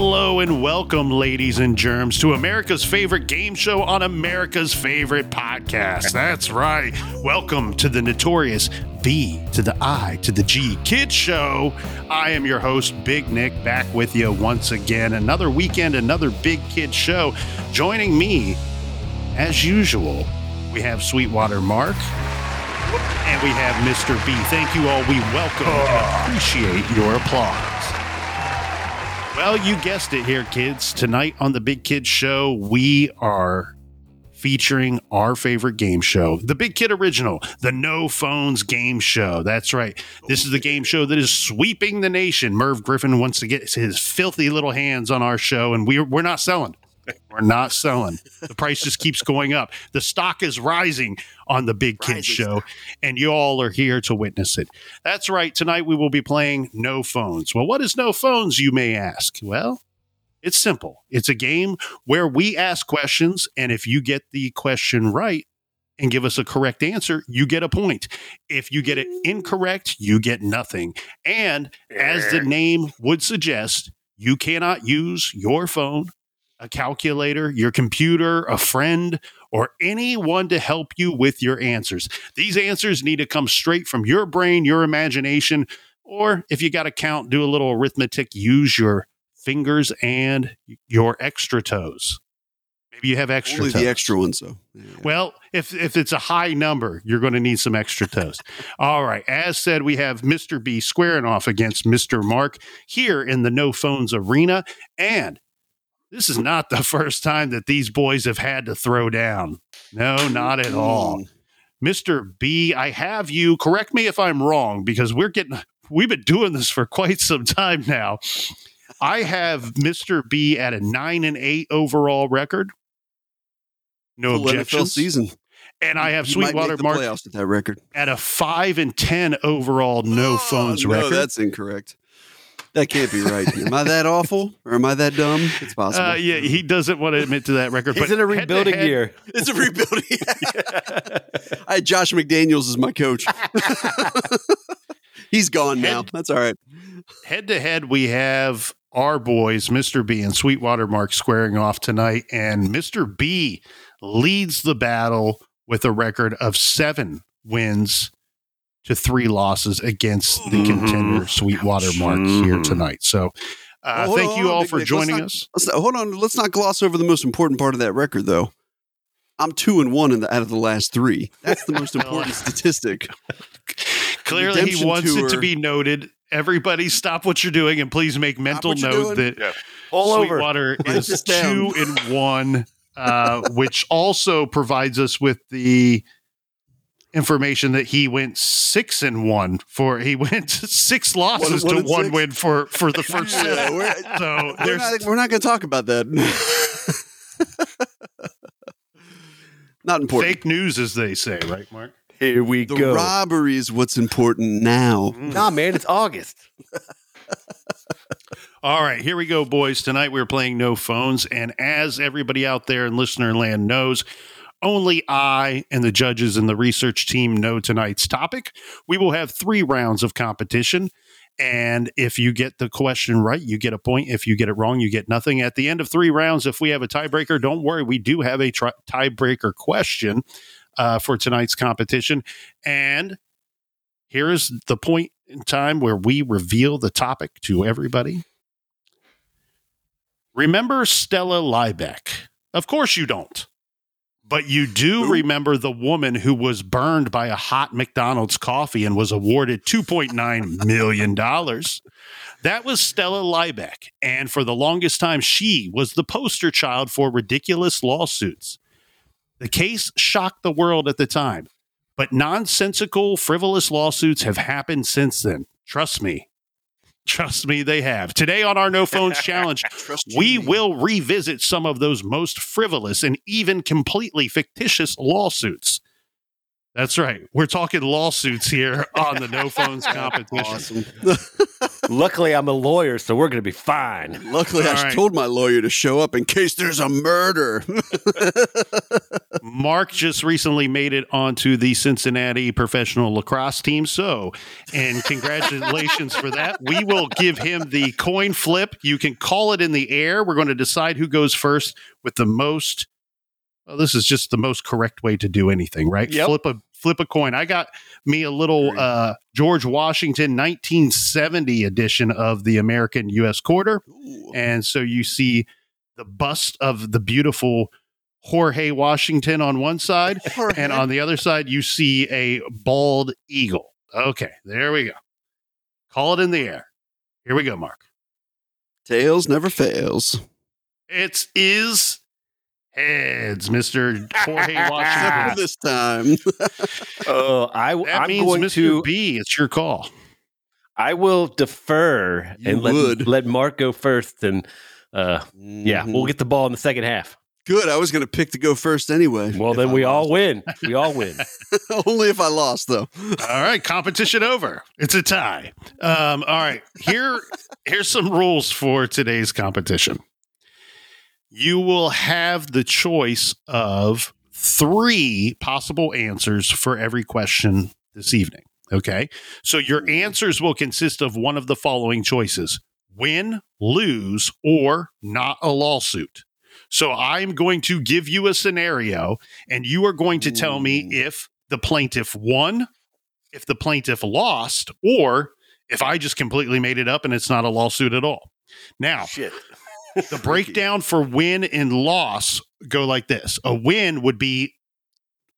Hello and welcome, ladies and germs, to America's favorite game show on America's favorite podcast. That's right. Welcome to the notorious B to the I to the G Kid Show. I am your host, Big Nic, back with you once again. Another weekend, another Big Kid Show. Joining me, as usual, we have Sweetwater Mark. And we have Mr. B. Thank you all. We welcome and appreciate your applause. Well, you guessed it here, kids. Tonight on the Big Kid Show, we are featuring our favorite game show, the Big Kid Original, the No Phones Game Show. That's right. This is the game show that is sweeping the nation. Merv Griffin wants to get his filthy little hands on our show, and we're, we're not selling. We're not selling. The price just keeps going up. The stock is rising on the Big Kid Rising Show, and you all are here to witness it. That's right. Tonight we will be playing No Phones. Well, what is No Phones, you may ask? Well, it's simple. It's a game where we ask questions, and if you get the question right and give us a correct answer, you get a point. If you get it incorrect, you get nothing. And as the name would suggest, you cannot use your phone, a calculator, your computer, a friend, or anyone to help you with your answers. These answers need to come straight from your brain, your imagination, or if you got to count, do a little arithmetic, use your fingers and your extra toes. Maybe you have extra Only toes. the extra ones, though. Yeah. Well, if if it's a high number, you're going to need some extra toes. All right. As said, we have Mr. B squaring off against Mr. Mark here in the No Phones Arena. And this is not the first time that these boys have had to throw down. No, not at all. Mr. B, I have you. Correct me if I'm wrong because we're getting we've been doing this for quite some time now. I have Mr. B at a nine and eight overall record. No Full NFL season. And I have Sweetwater Mark at that record. at a five and ten overall no Oh, phones no, record. that's incorrect. That can't be right. am I that awful or am I that dumb? It's possible. uh, yeah, he doesn't want to admit to that record. But it's in a rebuilding head- year. It's a rebuilding. I had Josh McDaniels as my coach. He's gone now. Head- That's all right. Head to head, we have our boys, Mr. B and Sweetwater Mark, squaring off tonight, and Mr. B leads the battle with a record of seven wins to three losses against the Mhm. contender Sweetwater Mark here Mhm. tonight. So, uh, Well, thank on, you all Big for Nic. Let's joining not- us. Let's not, hold on. Let's not gloss over the most important part of that record, though. I'm two and one in the, out of the last three. That's the most important statistic. Clearly, he Redemption wants it to be noted. Everybody, stop what you're doing and please make mental note doing. that All over. Sweetwater Write is two and one, uh, which also provides us with the information that he went six and one for. He went six losses one to one six? win for for the first Yeah, we're- So We're not, we're not going to talk about that. not important. fake news, as they say, right, Mark? Here we the go. robbery is what's important now. Mm. Nah, man, it's August. All right, here we go, boys. Tonight we're playing No Phones. And as everybody out there in listener land knows, only I and the judges and the research team know tonight's topic. We will have three rounds of competition. And if you get the question right, you get a point. If you get it wrong, you get nothing. At the end of three rounds, if we have a tiebreaker, don't worry. We do have a tri- tiebreaker question uh, for tonight's competition. And here is the point in time where we reveal the topic to everybody. Remember Stella Liebeck? Of course you don't. But you do Who? remember the woman who was burned by a hot McDonald's coffee and was awarded $2.9 million. That was Stella Liebeck. And for the longest time, she was the poster child for ridiculous lawsuits. The case shocked the world at the time, but nonsensical, frivolous lawsuits have happened since then. Trust me. Trust me, they have. Today on our No Phones Challenge, we will revisit some of those most frivolous and even completely fictitious lawsuits That's right. We're talking lawsuits here on the No Phones competition. Awesome. Luckily, I'm a lawyer, so we're going to be fine. Luckily, I All right. told my lawyer to show up in case there's a murder. Mark just recently made it onto the Cincinnati professional lacrosse team. So, and congratulations for that. We will give him the coin flip. You can call it in the air. We're going to decide who goes first with the most. Well, this is just the most correct way to do anything, right? Yep. Flip a flip a coin. I got me a little uh, George Washington 1970 edition of the American U.S. Quarter. Ooh. And so you see the bust of the beautiful Jorge Washington on one side, and on the other side, you see a bald eagle. Okay, there we go. Call it in the air. Here we go, Mark. Tails never fails. It is heads, Mr. Jorge Except Washington. this time. Uh, I, That I'm means going Mr. to. B. It's your call. I will defer You and let would. let Mark go first, and uh, yeah, Mhm. we'll get the ball in the second half. Good. I was going to pick to go first anyway. Well, then I we all win. We all win. Only if I lost, though. All right, competition over. It's a tie. Um, all right, here here's some rules for today's competition. You will have the choice of three possible answers for every question this evening. Okay, so your answers will consist of one of the following choices: win, lose, or not a lawsuit. So I'm going to give you a scenario, and you are going to tell me if the plaintiff won, if the plaintiff lost, or if I just completely made it up and it's not a lawsuit at all. Now, Shit. The breakdown for win and loss go like this. A win would be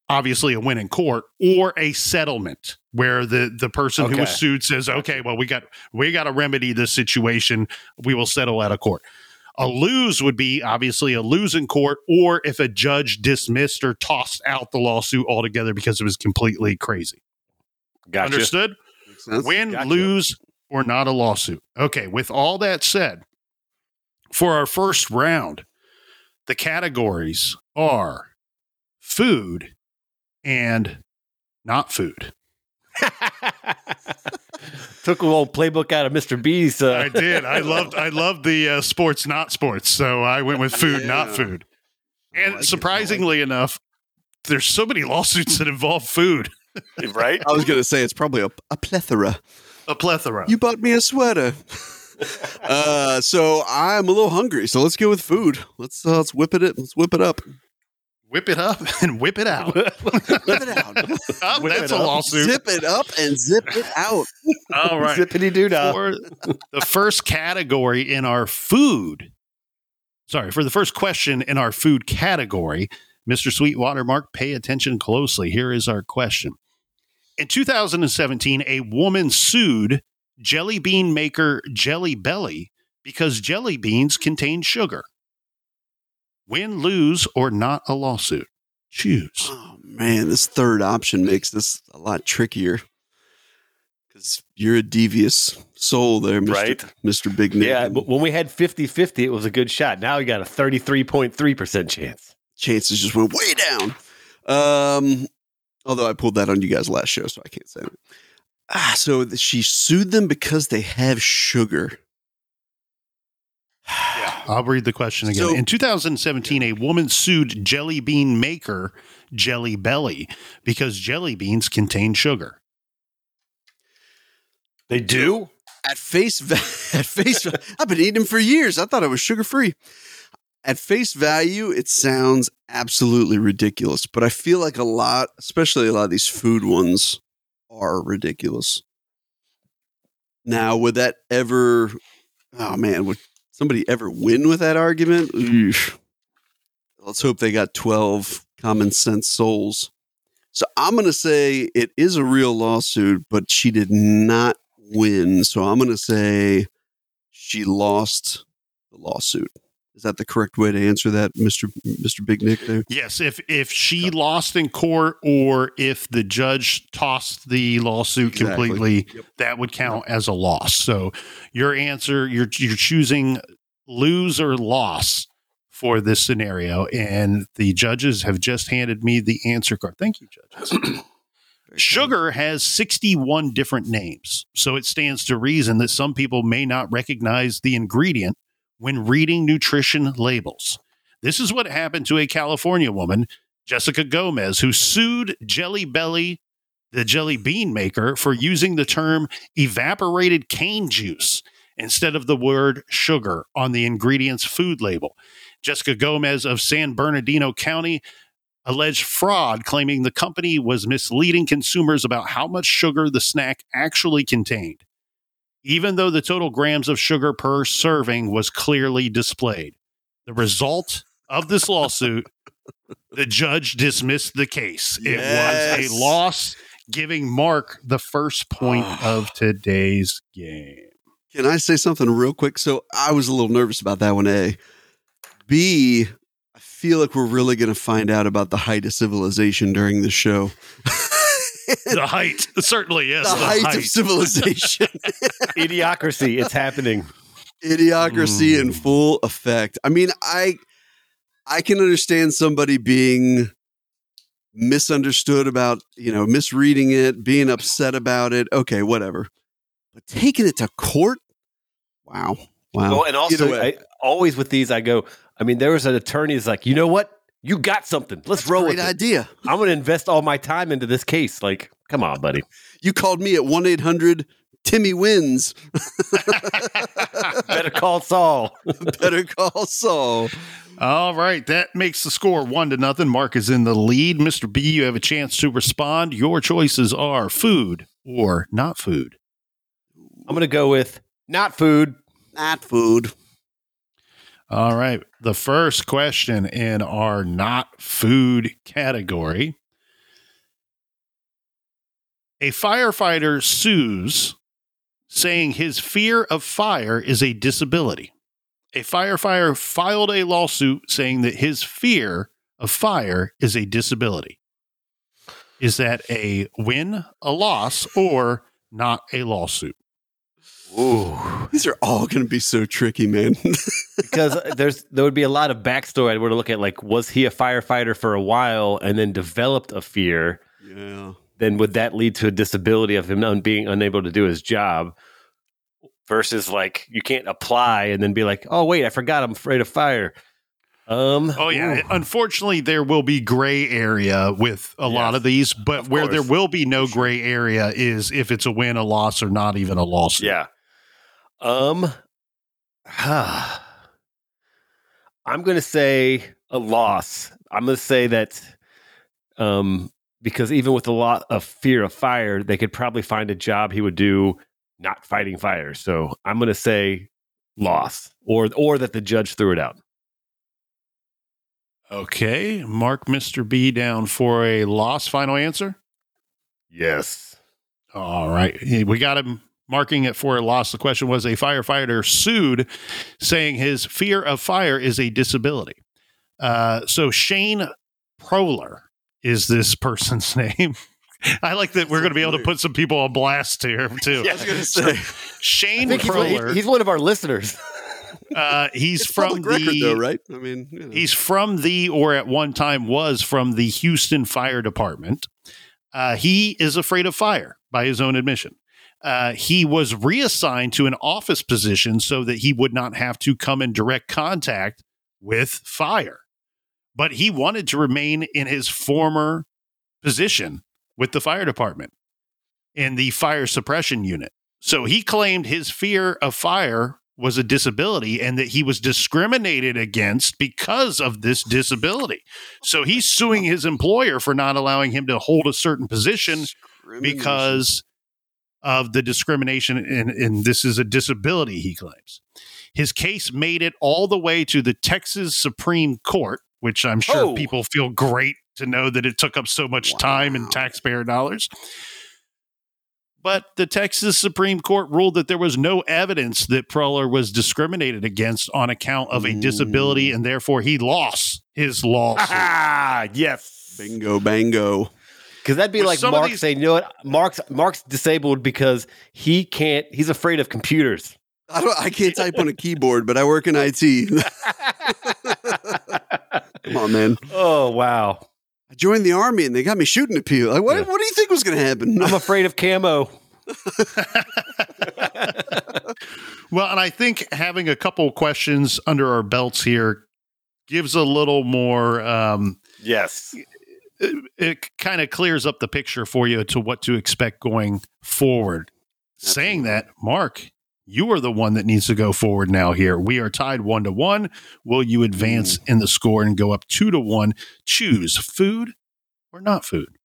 obviously a win in court or a settlement where the the person who was sued says okay well we got we got to remedy this situation. We will settle out of court. A lose would be obviously a lose in court or if a judge dismissed or tossed out the lawsuit altogether because it was completely crazy. Gotcha. understood? Win, Gotcha. lose, or not a lawsuit. Okay, with all that said, for our first round, the categories are food and not food. Took a little playbook out of Mr. B's. Uh, I did. I loved I loved the uh, sports not sports, so I went with food not food. And like it. surprisingly enough, there's so many lawsuits that involve food. right? I was going to say it's probably a, a plethora. A plethora. You bought me a sweater. uh, so I'm a little hungry. So let's go with food. Let's uh, let's whip it. Let's whip it up. whip it up and whip it out. Whip it out. Oh, Whip that's it a up. lawsuit. Zip it up and zip it out. All right. Zippity doo dah. for the first category in our food. Sorry, for the first question in our food category, Mr. Sweetwater Mark, pay attention closely. Here is our question. In 2017, a woman sued jelly bean maker Jelly Belly because jelly beans contain sugar. Win, lose, or not a lawsuit? Choose. Oh man, this third option makes this a lot trickier. Because you're a devious soul there, Mr. Right. Mr. Big Nic. Yeah, but when we had 50 50, it was a good shot. Now we got a 33.3% chance. chances just went way down. Um, although I pulled that on you guys last show, so I can't say that. Ah, so she sued them because they have sugar. Yeah, I'll read the question again. So- in 2017, a woman sued jelly bean maker Jelly Belly because jelly beans contain sugar. They do? At face va- at face, va- I've been eating them for years. I thought it was sugar free. At face value, it sounds absolutely ridiculous, but I feel like a lot, especially a lot of these food ones, are ridiculous. Now, would that ever? Oh man, would somebody ever win with that argument? Let's hope they got twelve common sense souls. So I'm going to say it is a real lawsuit, but she did not win. So I'm going to say she lost the lawsuit. Is that the correct way to answer that, Mister Mister Big Nic? There. Yes, if if she lost in court or if the judge tossed the lawsuit Exactly. completely, Yep. that would count as a loss. So your answer, you're you're choosing lose or loss for this scenario, and the judges have just handed me the answer card. Thank you, judges. Sugar has 61 different names, so it stands to reason that some people may not recognize the ingredient when reading nutrition labels. This is what happened to a California woman, Jessica Gomez, who sued Jelly Belly, the jelly bean maker, for using the term evaporated cane juice instead of the word sugar on the ingredient's food label. Jessica Gomez of San Bernardino County alleged fraud, claiming the company was misleading consumers about how much sugar the snack actually contained, even though the total grams of sugar per serving was clearly displayed. The result of this lawsuit, the judge dismissed the case. It was a loss, giving Mark the first point of today's game. Can I say something real quick? So I was a little nervous about that one. A, B. I feel like we're really going to find out about the height of civilization during the show. The height, certainly, yes. the, height, of civilization, Idiocracy. It's happening. idiocracy in Mm. full effect. I mean, I I can understand somebody being misunderstood about, you know, misreading it, being upset about it. Okay, whatever. But taking it to court? Wow. Wow. Well, and also, I, always with these, I go. I mean, there was an attorney who's like, you know what? You got something. Let's roll Great with it. idea. I'm going to invest all my time into this case. Like, come on, buddy. You called me at 1 800 Timmy wins. Better call Saul. Better call Saul. All right, that makes the score one to nothing. Mark is in the lead. Mr. B, you have a chance to respond. Your choices are food or not food. I'm going to go with not food. Not food. All right, the first question in our not food category. A firefighter sues saying his fear of fire is a disability. A firefighter filed a lawsuit saying that his fear of fire is a disability. Is that a win, a loss, or not a lawsuit? Ooh. These are all going to be so tricky, man. because there's there would be a lot of backstory. I would want to look at like, was he a firefighter for a while and then developed a fear? yeah. Then would that lead to a disability of him not being unable to do his job? Versus like you can't apply and then be like, oh wait, I forgot I'm afraid of fire. Um. Oh yeah. ooh. Unfortunately, there will be gray area with a lot of these, but of where there will be no gray area is if it's a win, a loss, or not even a lawsuit. Yeah. Um. huh. I'm going to say a loss. I'm going to say that um, because even with a lot of fear of fire, they could probably find a job he would do not fighting fire. So I'm going to say loss, or or that the judge threw it out. Okay. Mark Mr. B down for a loss. Final answer. Yes. All right. We got him marking it for a loss. The question was a firefighter sued saying his fear of fire is a disability. Uh, so Shane Proler is this person's name. I like that we're going to be able to put some people on blast here too. Yeah. I was going to say. I Shane think he's, Proler. one- he's one of our listeners. uh, he's It's from public record, the though, right? I mean, you know. He's from the, or at one time was from the Houston Fire Department. Uh, he is afraid of fire by his own admission. Uh, he was reassigned to an office position so that he would not have to come in direct contact with fire. But he wanted to remain in his former position with the fire department in the fire suppression unit. So he claimed his fear of fire was a disability and that he was discriminated against because of this disability. So he's suing his employer for not allowing him to hold a certain position because of the discrimination and, and this is a disability he claims his case made it all the way to the texas supreme court which i'm sure Oh. people feel great to know that it took up so much time and taxpayer dollars but the Texas Supreme Court ruled that there was no evidence that Proler was discriminated against on account of a disability, and therefore he lost his lawsuit. ah, yes. Bingo, bango. Because that'd be With like Mark these- saying, you know what? Mark's Mark's disabled because he can't. He's afraid of computers. I don't. I can't type on a keyboard, but I work in IT. Come on, man. Oh wow! I joined the army and they got me shooting at people. Like, what, Yeah. what do you think was going to happen? I'm afraid of camo. Well, and I think having a couple questions under our belts here gives a little more. Um, Yes. It, it kind of clears up the picture for you to what to expect going forward. Saying that, Mark, you are the one that needs to go forward now. Here we are tied one to one. Will you advance in the score and go up two to one? Choose food or not food.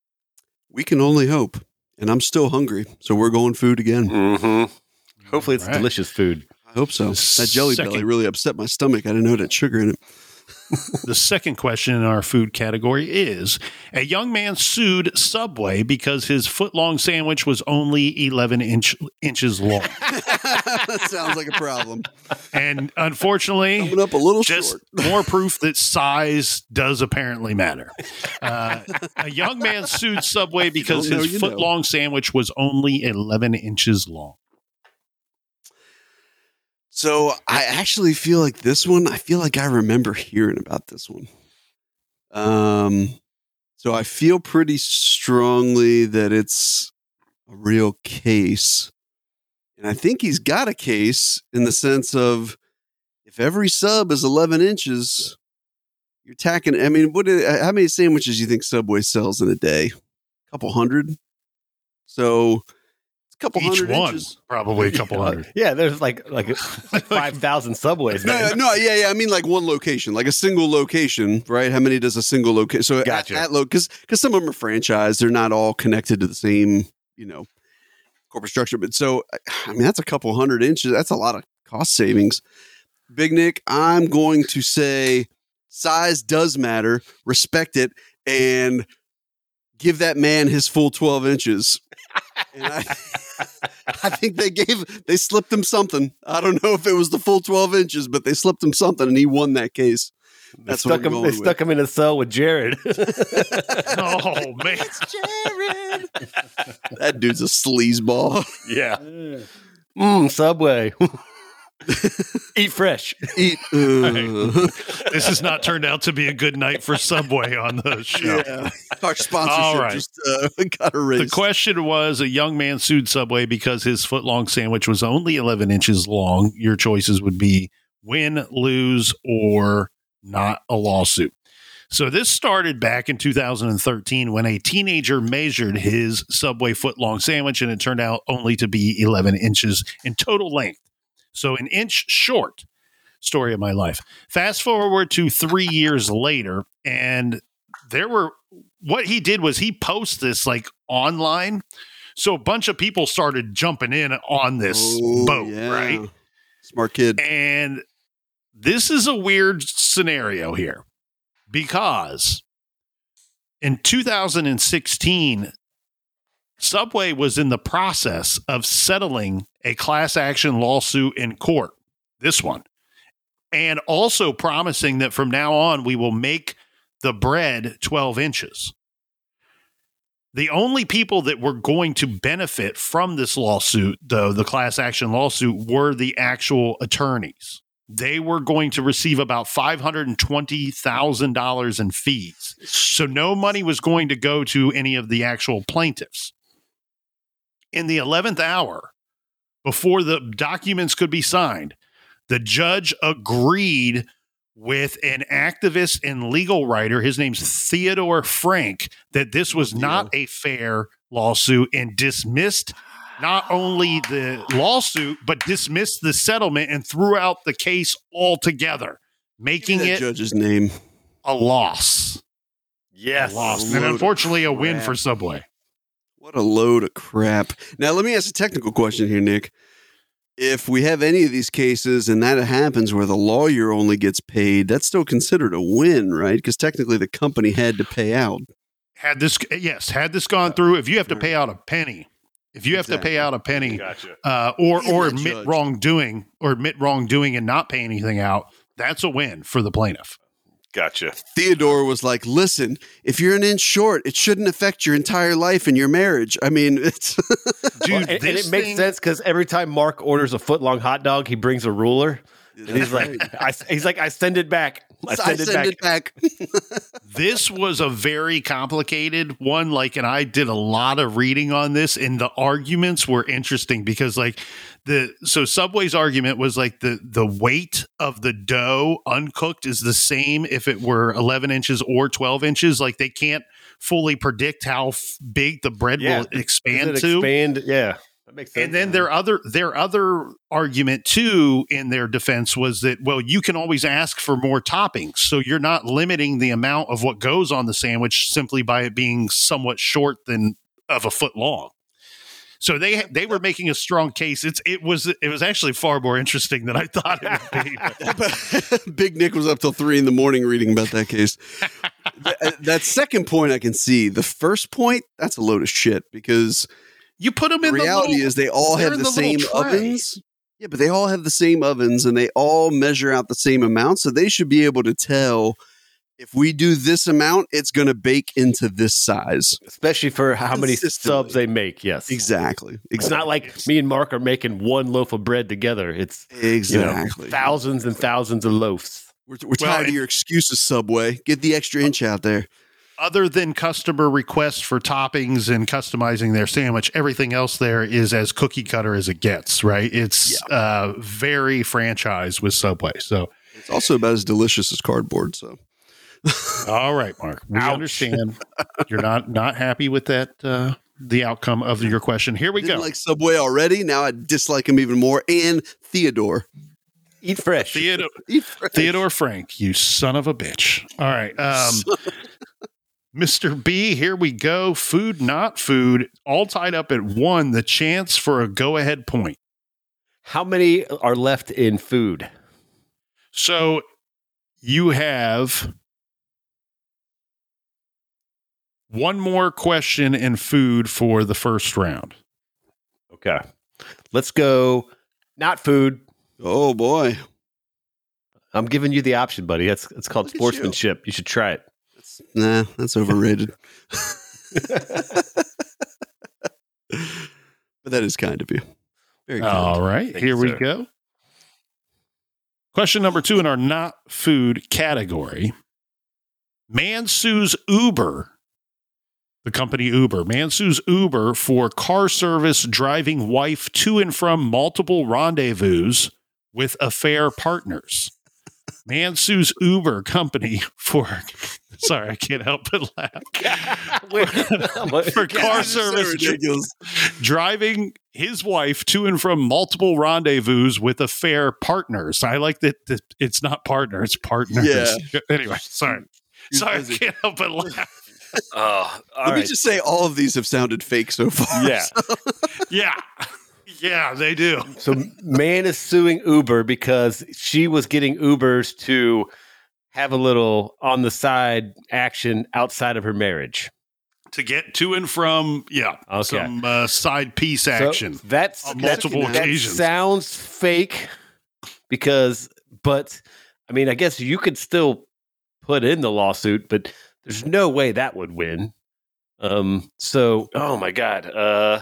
we can only hope. And I'm still hungry. So we're going food again. Mm-hmm. Hopefully, it's All right. delicious food. I hope so. That jelly second- belly really upset my stomach. I didn't know it had sugar in it. The second question in our food category is A young man sued Subway because his foot long sandwich was only 11 inch, inches long. that sounds like a problem. And unfortunately, Coming up a little just short. more proof that size does apparently matter. Uh, a young man sued Subway because his foot long sandwich was only 11 inches long. So I actually feel like this one, I feel like I remember hearing about this one. Um, so I feel pretty strongly that it's a real case. And I think he's got a case in the sense of if every sub is 11 inches, you're tacking. I mean, what? How many sandwiches do you think Subway sells in a day? A couple hundred. So a couple Each hundred one, inches. probably a couple hundred. Yeah, there's like like, like five thousand subways. No, no, yeah, yeah. I mean, like one location, like a single location, right? How many does a single location? So Gotcha. at, at low, because because some of them are franchised, they're not all connected to the same, you know, corporate structure. But so, I mean, that's a couple hundred inches. That's a lot of cost savings. Big Nic, I'm going to say size does matter. Respect it and give that man his full 12 inches. And I, I think they gave they slipped him something. I don't know if it was the full 12 inches, but they slipped him something and he won that case. They That's what stuck I'm him. They with. stuck him in a cell with Jared. Oh, man. it's Jared. that dude's a sleazeball. yeah. Mm, Subway. Eat fresh. Eat. uh, This has not turned out to be a good night for Subway on the show. yeah. Our sponsorship All right. just uh, got a The question was a young man sued Subway because his footlong sandwich was only 11 inches long. Your choices would be win, lose, or not a lawsuit. So this started back in 2013 when a teenager measured his Subway footlong sandwich and it turned out only to be 11 inches in total length. So an inch short. Story of my life. Fast forward to three years later, and there were what he did was he posts this like online. So a bunch of people started jumping in on this Oh, boat, yeah. right? Smart kid. And this is a weird scenario here because in 2016, Subway was in the process of settling a class action lawsuit in court, this one, and also promising that from now on we will make the bread 12 inches. The only people that were going to benefit from this lawsuit, though, the class action lawsuit, were the actual attorneys. They were going to receive about $520,000 in fees. So no money was going to go to any of the actual plaintiffs. In the 11th hour, before the documents could be signed, the judge agreed with an activist and legal writer. His name's Theodore Frank, that this was not a fair lawsuit and dismissed not only the lawsuit, but dismissed the settlement and threw out the case altogether, making That it judge's name. a loss. Yes. A loss. And unfortunately, a win crap. for Subway. What a load of crap. Now, let me ask a technical question here, Nic. If we have any of these cases and that happens where the lawyer only gets paid, that's still considered a win, right? Because technically the company had to pay out. Had this, yes, had this gone through, if you have to pay out a penny, if you have to pay out a penny, Gotcha. uh, or Damn or admit judge. wrongdoing, or admit wrongdoing and not pay anything out, that's a win for the plaintiff. Gotcha. Theodore was like, listen, if you're an inch short, it shouldn't affect your entire life and your marriage. I mean, it's Dude, Well, and, and this it makes thing- sense because every time Mark orders a foot long hot dog, he brings a ruler. And he's like, I, he's like, I send it back. I send, it, back. it back. this was a very complicated one like and i did a lot of reading on this and the arguments were interesting because like the so subway's argument was like the the weight of the dough uncooked is the same if it were 11 inches or 12 inches like they can't fully predict how f- big the bread Yeah. will expand to expand? Yeah, that makes sense. and then their other their other argument too in their defense was that well you can always ask for more toppings so you're not limiting the amount of what goes on the sandwich simply by it being somewhat short than of a foot long so they they were making a strong case it's it was it was actually far more interesting than i thought it would be Big Nic was up till three in the morning reading about that case. Th- uh, that second point I can see. The first point, that's a load of shit because you put them the in reality the little, is they all have the, the same ovens. Yeah, but they all have the same ovens and they all measure out the same amount. So they should be able to tell if we do this amount, it's going to bake into this size. especially for how many subs they make. Yes, Exactly. It's not like me and Mark are making one loaf of bread together. It's you know, Exactly. thousands and thousands of loaves. We're, we're Well, tired of your excuses, Subway. Get the extra inch out there. other than customer requests for toppings and customizing their sandwich, everything else there is as cookie cutter as it gets, right? It's uh, very franchise with Subway. So, It's also about as delicious as cardboard. So all right, Mark, we Ouch. understand you're not not happy with that uh, the outcome of your question. Here we didn't go. like Subway already. Now I dislike him even more. And Theodore. Eat fresh. Theodore, Eat fresh. Theodore Frank, you son of a bitch. All right. Um, Mr. B, here we go. Food, not food, all tied up at one. The chance for a go ahead point. How many are left in food? So you have one more question in food for the first round. Okay, let's go. Not food. Oh boy. I'm giving you the option, buddy. That's it's called Look at you. sportsmanship. You. should try it. Nah, that's overrated. but that is kind of you. Very kind. All right, Thank here you, we sir. go. Question number two in our not food category. Man sues Uber, the company Uber. Man sues Uber for car service driving wife to and from multiple rendezvous with affair partners. Man sues Uber company for, sorry, I can't help but laugh. for car is so service driving his wife to and from multiple rendezvous with affair partners. I like that, that it's not partner, it's partners. Yeah. Anyway, sorry. Sorry. I can't help but laugh. Oh, all Let me just say, all of these have sounded fake so far. Yeah. Yeah. Yeah, they do. So man is suing Uber because she was getting Ubers to have a little on the side action outside of her marriage. To get to and from, yeah, Okay. some uh, side piece So action. that's On that- multiple that occasions. sounds fake because, but I mean, I guess you could still put in the lawsuit, but there's no way that would win. Um. So, oh my god. Uh,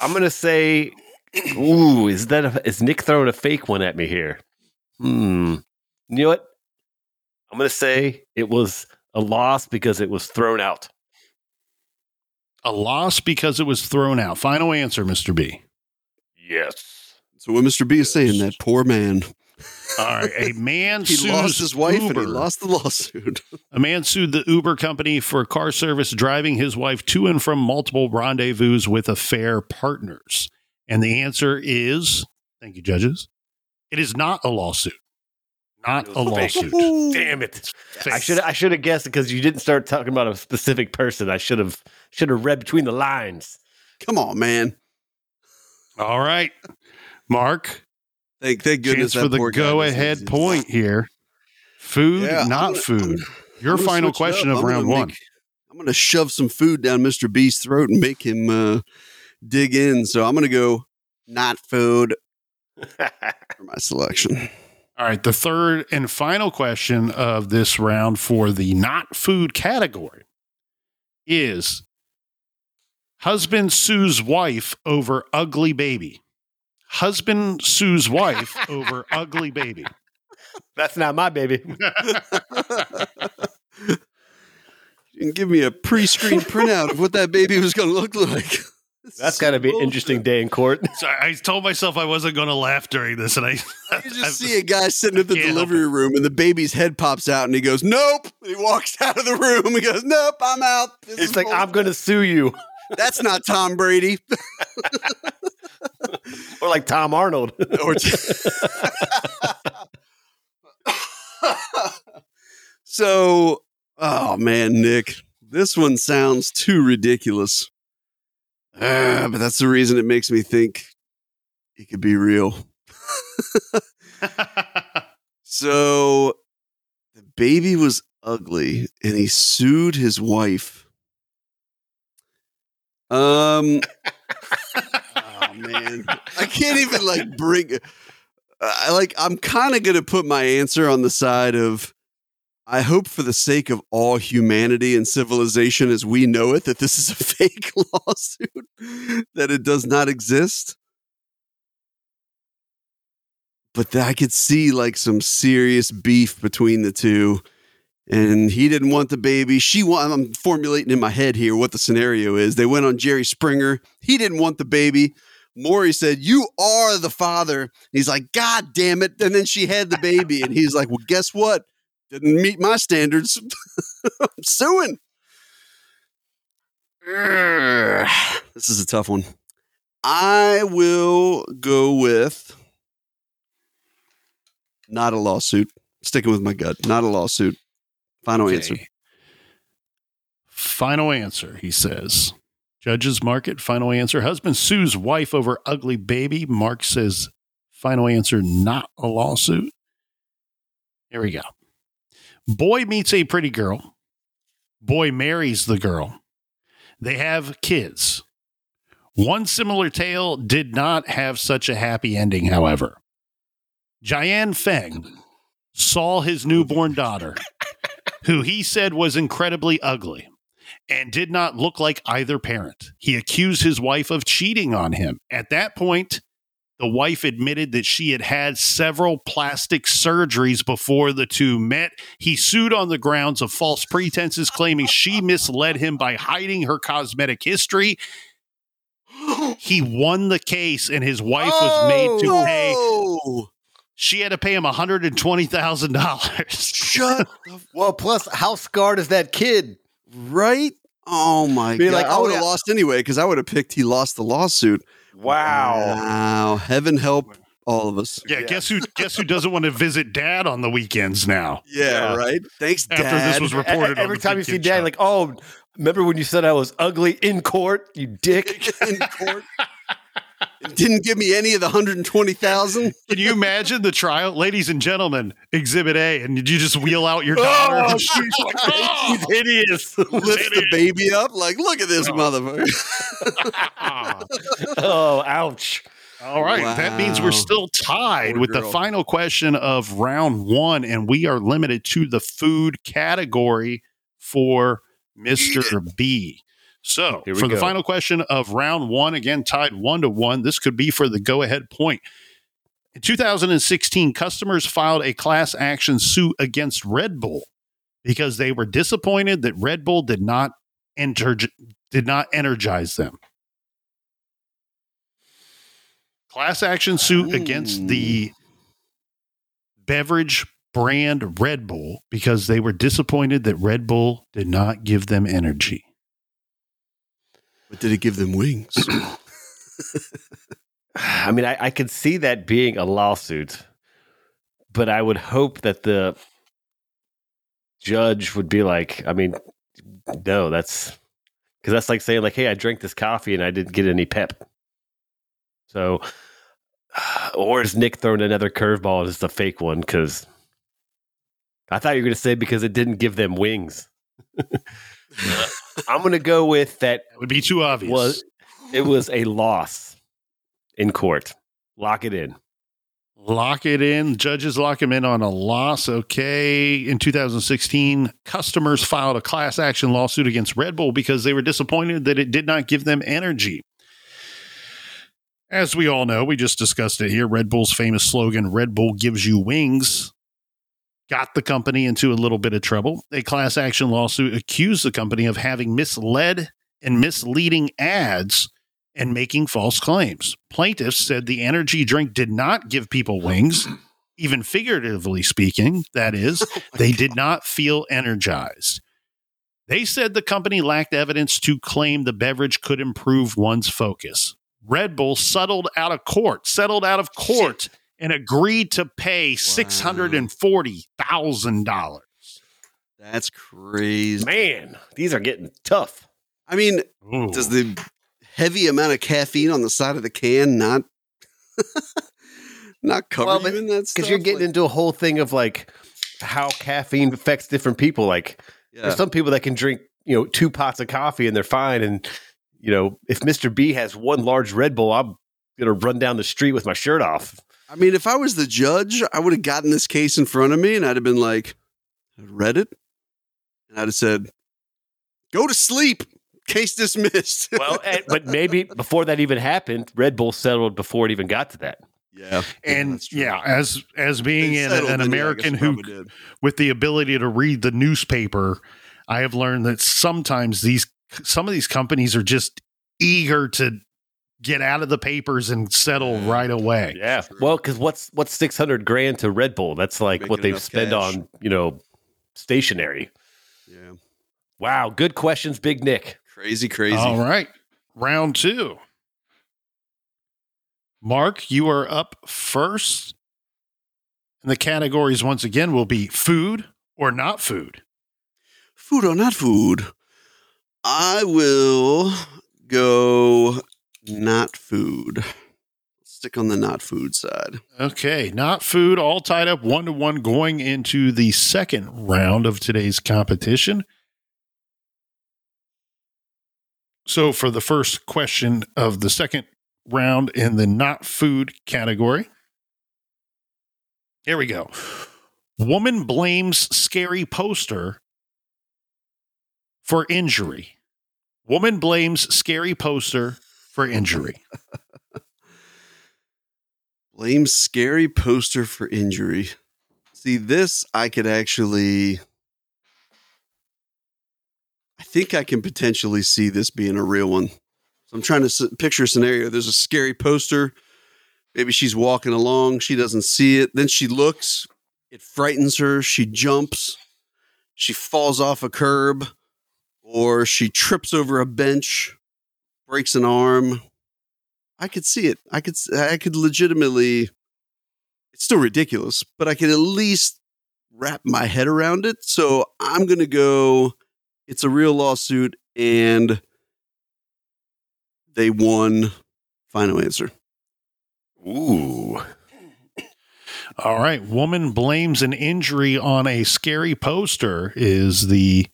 I'm gonna say, ooh, is that a, is Nic throwing a fake one at me here? Hmm. You know what? I'm gonna say it was a loss because it was thrown out. A loss because it was thrown out. Final answer, Mr. B. Yes. So what Mr. B is saying, that poor man, All right. A man he sues lost his wife Uber. and he lost the lawsuit. A man sued the Uber company for car service driving his wife to and from multiple rendezvous with affair partners. And the answer is thank you, judges. It is not a lawsuit. Not a was fake. lawsuit. Damn it! I should I should have guessed because you didn't start talking about a specific person. I should have should have read between the lines. Come on, man. All right. Mark, Thank, thank goodness chance for the go ahead point here. Food, Yeah, not gonna- food. I'm Your gonna final question up. of I'm round one. make- I'm going to shove some food down Mr. B's throat and make him uh, dig in. So I'm going to go not food for my selection. All right, the third and final question of this round for the not food category is husband sues wife over ugly baby. Husband sues wife over ugly baby. That's not my baby. You can give me a pre-screen printout of what that baby was going to look like. That's got to be an interesting day in court. So I told myself I wasn't going to laugh during this, and I. You just see a guy sitting at the delivery room, and the baby's head pops out, and he goes, "Nope." And he walks out of the room. He goes, "Nope, I'm out." This It's like, bull- I'm going to sue you. That's not Tom Brady. Or like Tom Arnold. Or- so, oh man, Nic, this one sounds too ridiculous. Ah, but that's the reason it makes me think it could be real. So the baby was ugly and he sued his wife. Um man. I can't even like bring I like I'm kind of going to put my answer on the side of I hope for the sake of all humanity and civilization as we know it that this is a fake lawsuit that it does not exist but I could see like some serious beef between the two. And he didn't want the baby. She want. I'm formulating in my head here what the scenario is. They went on Jerry Springer. He didn't want the baby. Maury said, "You are the father." And he's like, "God damn it!" And then she had the baby, and he's like, "Well, guess what? Didn't meet my standards. I'm suing." This is a tough one. I will go with not a lawsuit. Sticking with my gut. Not a lawsuit. Final answer. Final answer, he says. Judges market, final answer. Husband sues wife over ugly baby. Mark says, final answer, not a lawsuit. Here we go. Boy meets a pretty girl. Boy marries the girl. They have kids. One similar tale did not have such a happy ending, however. Jian Feng saw his newborn daughter, who he said was incredibly ugly and did not look like either parent. He accused his wife of cheating on him. At that point, the wife admitted that she had had several plastic surgeries before the two met. He sued on the grounds of false pretenses, claiming she misled him by hiding her cosmetic history. He won the case, and his wife was made to oh, pay. Oh, She had to pay him $120,000. shut the Well, plus, how scarred is that kid? right. Oh my Be god! like, I oh, would have yeah. lost anyway because I would have picked. He lost the lawsuit. Wow. Wow! Heaven help all of us. Yeah, Yeah. guess who? Guess who doesn't want to visit dad on the weekends now? Yeah, Yeah. right. Thanks, After Dad. this was reported, on Every the time you see dad, Show. like, oh, remember when you said I was ugly in court, you dick? in court. Didn't give me any of the hundred twenty thousand. Can you imagine the trial, ladies and gentlemen? Exhibit A, and did you just wheel out your oh, daughter. Oh, she's like, "Oh!" He's hideous. Lift the baby up, like, look at this oh. motherfucker. oh, ouch. All right, that means we're still tied Poor with the final question of round one, and we are limited to the food category for Mister B. So, for the final question of round one, again tied one to one, this could be for the go-ahead point. In 2016, customers filed a class action suit against Red Bull because they were disappointed that Red Bull did not enter did not energize them. Class action suit against the beverage brand Red Bull because they were disappointed that Red Bull did not give them energy. But did it give them wings? I mean, I, I could see that being a lawsuit, but I would hope that the judge would be like, I mean, no, that's because that's like saying, like, hey, I drank this coffee and I didn't get any pep. So, or is Nic throwing another curveball and it's a fake one? Because I thought you were going to say because it didn't give them wings. I'm going to go with that would be too obvious. was it was a loss in court. Lock it in. Lock it in. Judges lock him in on a loss. Okay. In 2016, customers filed a class action lawsuit against Red Bull because they were disappointed that it did not give them energy. As we all know, we just discussed it here. Red Bull's famous slogan, Red Bull gives you wings, got the company into a little bit of trouble. A class action lawsuit accused the company of having misled and misleading ads and making false claims. Plaintiffs said the energy drink did not give people wings, even figuratively speaking, that is, they did not feel energized. They said the company lacked evidence to claim the beverage could improve one's focus. Red Bull settled out of court, settled out of court, and agreed to pay six hundred and forty thousand dollars. That's crazy. Man, these are getting tough. I mean, does the heavy amount of caffeine on the side of the can not not cover Well, you in that? Because you're getting Like, into a whole thing of like how caffeine affects different people. Like yeah. there's some people that can drink, you know, two pots of coffee and they're fine. And, you know, if Mr. B has one large Red Bull, I'm gonna run down the street with my shirt off. I mean, if I was the judge, I would have gotten this case in front of me and I'd have been like, I'd read it, and I'd have said, "Go to sleep. Case dismissed." Well, and, but maybe before that even happened, Red Bull settled before it even got to that. yeah, and that's yeah, as as being an, an then, yeah, American who did. with the ability to read the newspaper, I have learned that sometimes these some of these companies are just eager to get out of the papers and settle mm. right away. Yeah. Well, because what's what's six hundred grand to Red Bull? That's like what they enough spend cash. on, you know, stationery. Yeah, Wow, good questions, Big Nic. crazy, crazy. All right. Round 2. Mark, you are up first. And the categories once again will be food or not food. Food or not food? I will go not food. Stick on the not food side. Okay, not food, all tied up one to one going into the second round of today's competition. So, for the first question of the second round in the not food category, here we go. Woman blames scary poster for injury. Woman blames scary poster for injury. Blame scary poster for injury. See, this I could actually. I think I can potentially see this being a real one. So I'm trying to picture a scenario. There's a scary poster. Maybe she's walking along. She doesn't see it. Then she looks. It frightens her. She jumps. She falls off a curb, or she trips over a bench, breaks an arm. I could see it. I could. I could legitimately. It's still ridiculous, but I could at least wrap my head around it. So I'm gonna go. It's a real lawsuit, and they won. Final answer. Ooh. All right. Woman blames an injury on a scary poster is the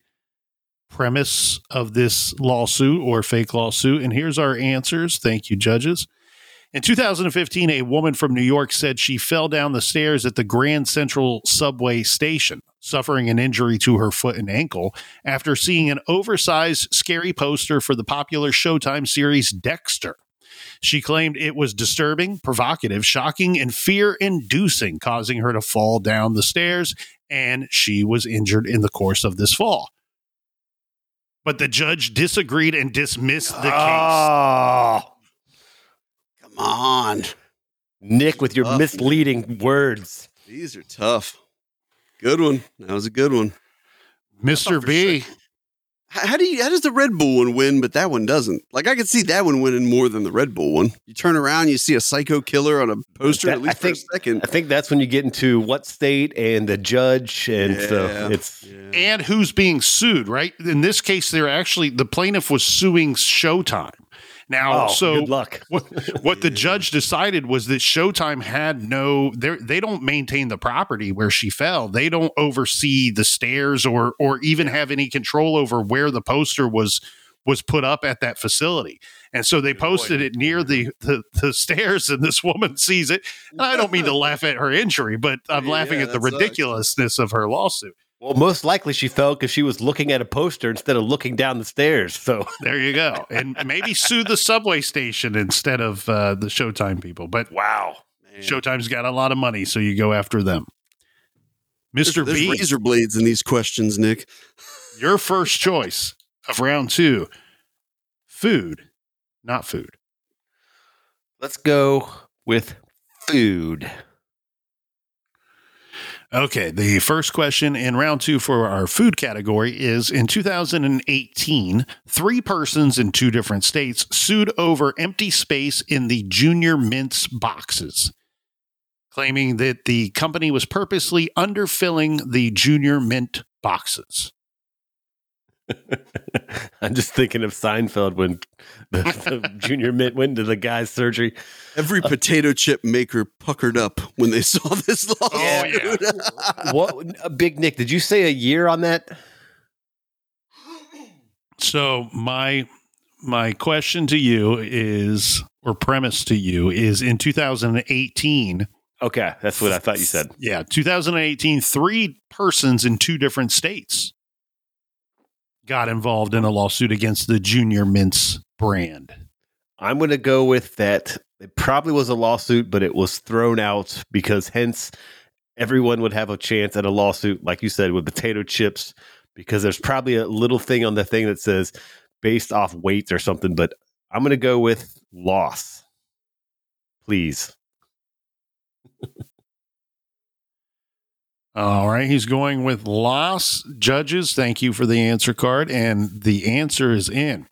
premise of this lawsuit or fake lawsuit. And here's our answers. Thank you, judges. In 2015, a woman from New York said she fell down the stairs at the Grand Central subway station, suffering an injury to her foot and ankle after seeing an oversized, scary poster for the popular Showtime series Dexter. She claimed it was disturbing, provocative, shocking, and fear inducing, causing her to fall down the stairs, and she was injured in the course of this fall. But the judge disagreed and dismissed the case. Oh, Come on, Nic, with your Tough, misleading words. these are tough. Good one. That was a good one. Mr. B, How, how do you? How does the Red Bull one win, but that one doesn't? Like I could see that one winning more than the Red Bull one. You turn around, you see a psycho killer on a poster. That- at least I think- for a second. I think that's when you get into what state and the judge, and so it's Yeah. and who's being sued, right? In this case, they're actually, the plaintiff was suing Showtime. Now, oh, so good luck. what, what the judge decided was that Showtime had no they they don't maintain the property where she fell. They don't oversee the stairs or or even have any control over where the poster was was put up at that facility. And so they posted it near the, the the stairs and this woman sees it. And I don't mean to laugh at her injury, but I'm Yeah, laughing at the that sucks. ridiculousness of her lawsuit. Well, most likely she fell because she was looking at a poster instead of looking down the stairs. So There you go. And maybe sue the subway station instead of uh, the Showtime people. But wow, Man. Showtime's got a lot of money, so you go after them. Mr. there's B, razor blades in these questions, Nic. your first choice of round two food, not food. let's go with food. Okay, the first question in round two for our food category is in 2018, three persons in two different states sued over empty space in the Junior Mints boxes, claiming that the company was purposely underfilling the Junior Mint boxes. I'm just thinking of Seinfeld when the, the junior mint went to the guy's surgery. Every potato chip maker puckered up when they saw this lawsuit. Oh, yeah. What, uh, Big Nic? Did you say a year on that? So my my question to you is or premise to you is in 2018 Okay, that's what I thought you said. Yeah, 2018, three persons in two different states got involved in a lawsuit against the Junior Mints brand. I'm going to go with that. It probably was a lawsuit, but it was thrown out because hence everyone would have a chance at a lawsuit, like you said, with potato chips, because there's probably a little thing on the thing that says based off weight or something. But I'm going to go with loss. Please. All right, he's going with loss. Judges, thank you for the answer card. And the answer is in.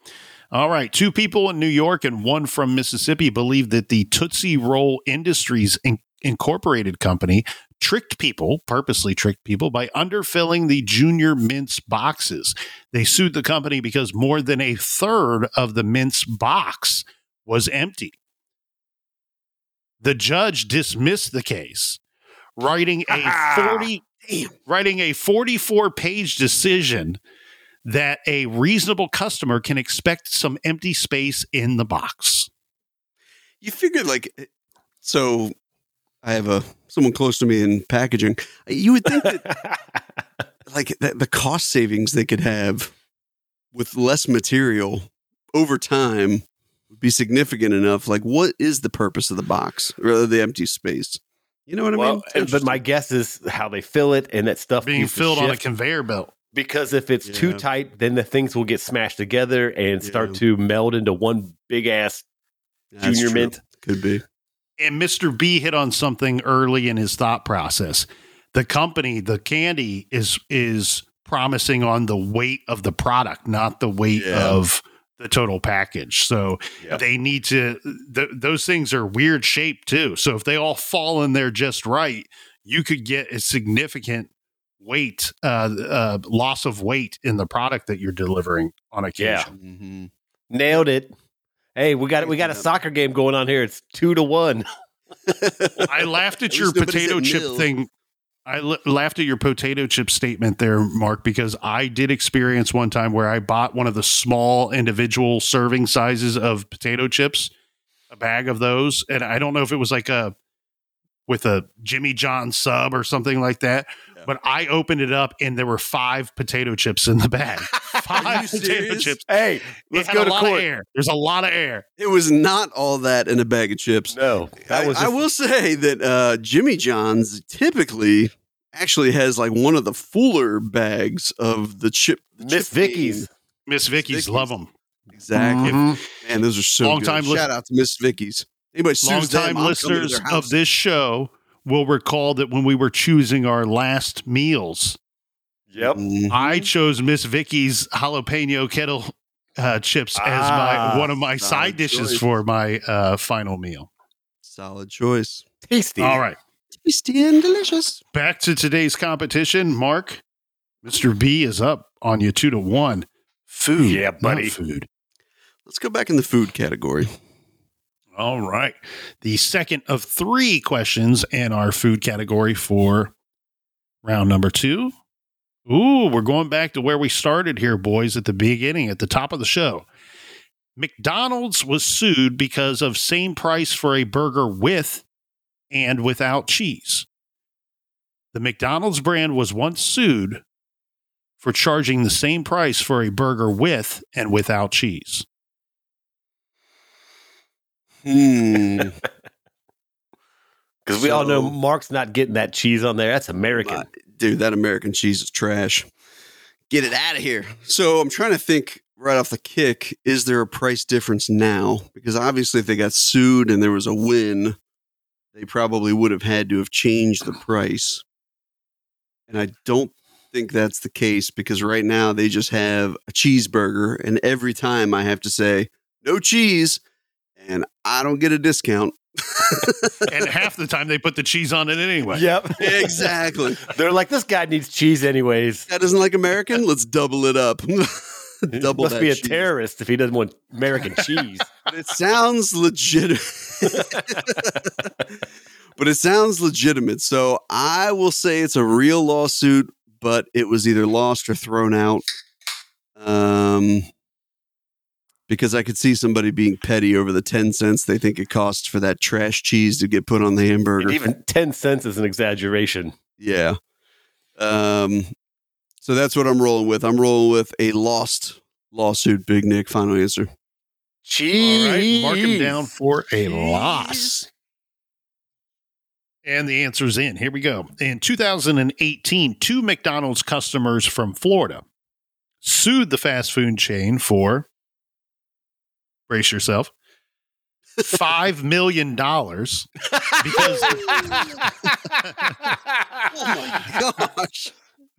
All right, two people in New York and one from Mississippi believe that the Tootsie Roll Industries In- Incorporated company tricked people, purposely tricked people, by underfilling the Junior Mints boxes. They sued the company because more than a third of the Mints box was empty. The judge dismissed the case, writing a ah, 40 writing a 44 page decision that a reasonable customer can expect some empty space in the box. You figured like eh, so I have a someone close to me in packaging. You would think that like the, the cost savings they could have with less material over time would be significant enough. Like, what is the purpose of the box or the empty space? You know what I mean? but my guess is how they fill it and that stuff Being needs to filled on a conveyor belt. because if it's too tight, then the things will get smashed together and start to meld into one big ass That's junior true. mint. could be. And Mr. B hit on something early in his thought process. The company, the candy is is promising on the weight of the product, not the weight Yeah. of the total package. So Yep. they need to th- those things are weird shape too. So if they all fall in there just right, you could get a significant weight uh, uh loss of weight in the product that you're delivering on occasion. Mhm. Nailed it. Hey, we got we got a soccer game going on here. It's two to one. I laughed at At your potato chip nil. thing. I l- laughed at your potato chip statement there, Mark, because I did experience one time where I bought one of the small individual serving sizes of potato chips, a bag of those, and I don't know if it was like a with a Jimmy John sub or something like that. Yeah. But I opened it up and there were five potato chips in the bag. Five potato serious? chips. Hey, let's go a to lot court. of air. There's a lot of air. It was not all that in a bag of chips. No, that I, was I will say that uh, Jimmy John's typically actually has like one of the fuller bags of the chip. the Miss chip Vicky's. game. Miss Vicky's, Vicky's. love them. Exactly. Mhm. Man, those are so Long good. time lis- Shout out to Miss Vicky's. Anybody sues longtime them, I'm coming to listeners of this show will recall that when we were choosing our last meals, Yep. Mhm. I chose Miss Vicky's jalapeno kettle uh, chips as Ah, my one of my solid side dishes choice. for my uh, final meal. Solid choice. Tasty. All right, Tasty and delicious. back to today's competition. Mark, Mr. B is up on you two to one. Food, Yeah, not buddy. food. Let's go back in the food category. All right. The second of three questions in our food category for round number two. Ooh, we're going back to where we started here, boys, at the beginning, at the top of the show. McDonald's was sued because of same price for a burger with and without cheese. The McDonald's brand was once sued for charging the same price for a burger with and without cheese? Hmm. Because we all know Mark's not getting that cheese on there. That's American. My- dude, that American cheese is trash. Get it out of here. So I'm trying to think right off the kick is there a price difference now? Because obviously, if they got sued and there was a win, they probably would have had to have changed the price. And I don't think that's the case because right now they just have a cheeseburger, and every time I have to say, no cheese, and I don't get a discount. and half the time they put the cheese on it anyway. Yep. exactly. They're like, this guy needs cheese anyways. That doesn't like American. Let's double it up. double Must that be a cheese. terrorist if he doesn't want American cheese. It sounds legitimate. but it sounds legitimate. So I will say it's a real lawsuit, but it was either lost or thrown out. Um, because I could see somebody being petty over the ten cents they think it costs for that trash cheese to get put on the hamburger. And even 10 cents is an exaggeration. Yeah. Um, so that's what I'm rolling with. I'm rolling with a lost lawsuit. Big Nic, final answer. Cheese. All right, mark him down for a loss. And the answer's in. Here we go. In 2018, two McDonald's customers from Florida sued the fast food chain for, brace yourself, $5 million because Oh my gosh.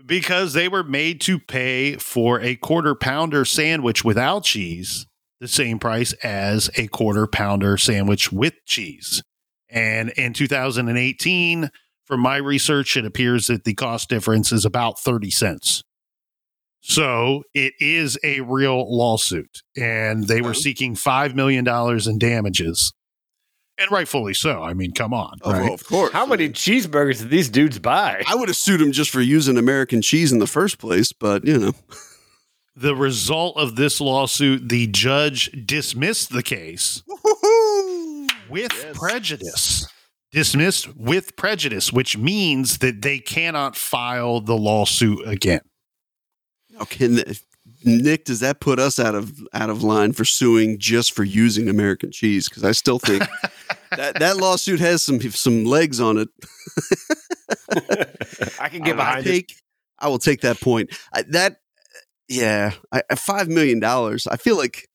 because they were made to pay for a quarter pounder sandwich without cheese the same price as a quarter pounder sandwich with cheese. And in 2018, from my research, it appears that the cost difference is about 30 cents. So it is a real lawsuit, and they were seeking $5 million in damages. And rightfully so. I mean, come on. Oh, right? well, of course. How many cheeseburgers did these dudes buy? I would have sued him just for using American cheese in the first place, but you know. The result of this lawsuit, the judge dismissed the case with Yes. prejudice. Dismissed with prejudice, which means that they cannot file the lawsuit again. Now, can Nic, does that put us out of out of line for suing just for using American cheese? Because I still think that that lawsuit has some some legs on it. I can get I behind it. I will take that point. I, that, yeah, I, I- five million dollars. I feel like,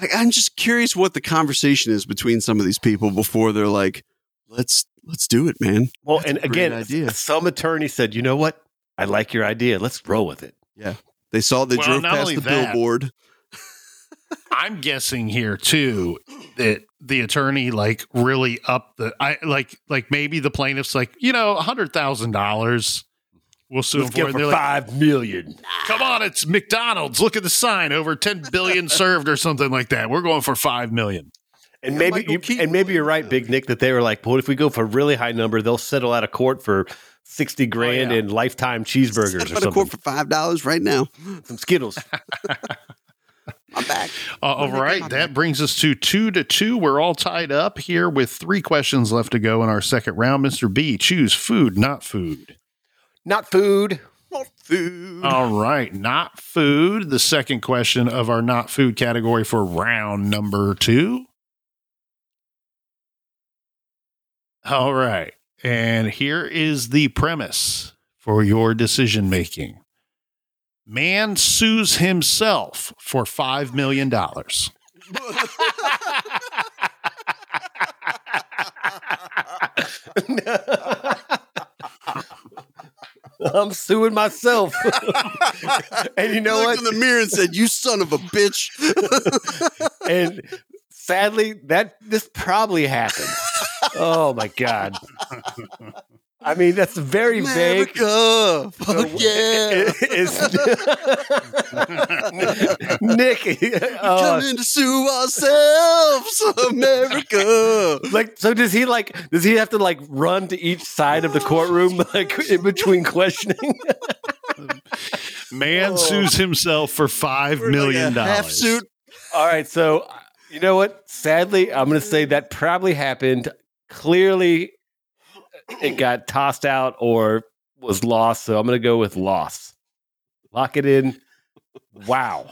like I'm just curious what the conversation is between some of these people before they're like, let's let's do it, man. Well, That's and a great again, idea. some attorney said, you know what? I like your idea. Let's roll with it. Yeah, they saw they Well, drove past the that- billboard. I'm guessing here too that the attorney like really up the I like like maybe the plaintiff's like, you know, a hundred thousand dollars. We'll sue Let's him for it it. for They're like, five million. Come on, it's McDonald's. Look at the sign. Over 10 billion served or something like that. We're going for 5 million. And Yeah, maybe Michael you, Keaton and maybe you're right, Big Nic, that they were like, "What if we go for a really high number? They'll settle out of court for sixty grand yeah. in lifetime cheeseburgers Set or out of something, court for five dollars right now. some Skittles." I'm back. Uh, all Where'd they right. come That from? brings us to two to two. We're all tied up here with three questions left to go in our second round. Mr. B, choose food, not food. Not food. Not food. All right. Not food. The second question of our not food category for round number two. All right. And here is the premise for your decision making man sues himself for $5 million. I'm suing myself. and you know Looked what? in the mirror and said, "You son of a bitch." and sadly, that this probably happened. Oh my god! I mean, that's very vague. America, fuck yeah. Is Nic? oh, Coming to sue ourselves, America. like, so does he like? Does he have to like run to each side of the courtroom, like in between questioning? Man Oh. sues himself for $5 We're million. like a half suit. All right, so uh, you know what? Sadly, I'm going to say that probably happened. Clearly, it got tossed out or was lost. So I'm going to go with loss. Lock it in. Wow.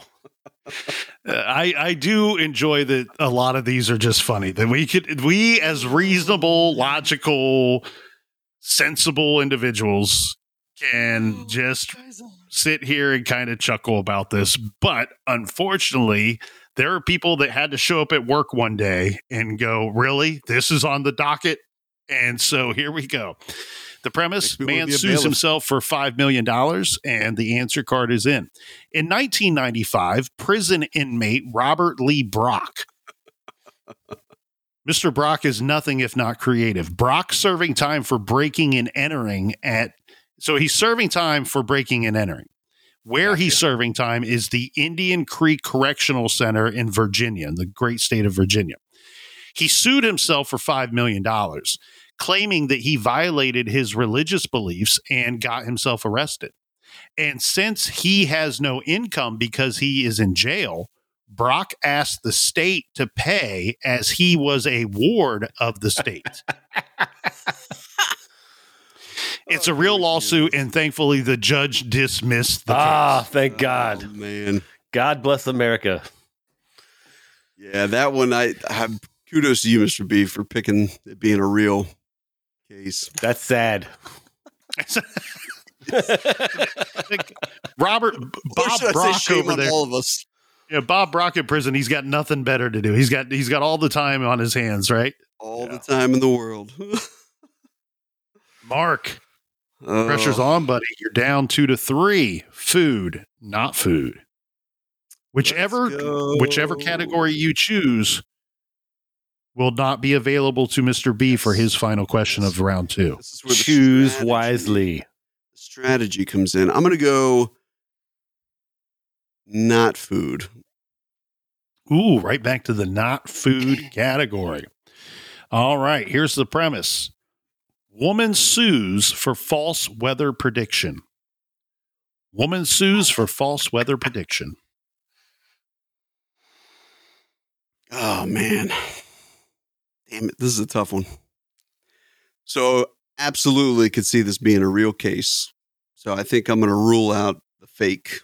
Uh, I I do enjoy that a lot of these are just funny. That we could we as reasonable, logical, sensible individuals can just sit here and kind of chuckle about this. But unfortunately, there are people that had to show up at work one day and go, "Really? This is on the docket?" And so here we go. The premise Makes me wanna man sues himself for $5 million, and the answer card is in. In 1995, prison inmate Robert Lee Brock. Mr. Brock is nothing if not creative. Brock serving time for breaking and entering at, so he's serving time for breaking and entering. Where he's serving time is the Indian Creek Correctional Center in Virginia, in the great state of Virginia. He sued himself for $5 million claiming that he violated his religious beliefs and got himself arrested. And since he has no income because he is in jail, Brock asked the state to pay as he was a ward of the state. it's a real lawsuit, and thankfully the judge dismissed the Ah, case. thank God. Oh, man. God bless America. Yeah, that one I, I have kudos to you, Mr. B, for picking it being a real case. That's sad. Robert Bob should say Brock shame over on there. all of us. Yeah, Bob Brock in prison. He's got nothing better to do. He's got he's got all the time on his hands, right? All Yeah. the time in the world. Mark, Oh, pressure's uh, on, buddy. You're down two to three. Food, not food. Whichever whichever category you choose will not be available to Mr. B for his final question of round two. This is where the Choose strategy- wisely. Strategy comes in. I'm going to go not food. Ooh, right back to the not food category. All right, here's the premise Woman sues for false weather prediction. Woman sues for false weather prediction. Oh man. Damn it. This is a tough one. So absolutely could see this being a real case. So I think I'm gonna rule out the fake.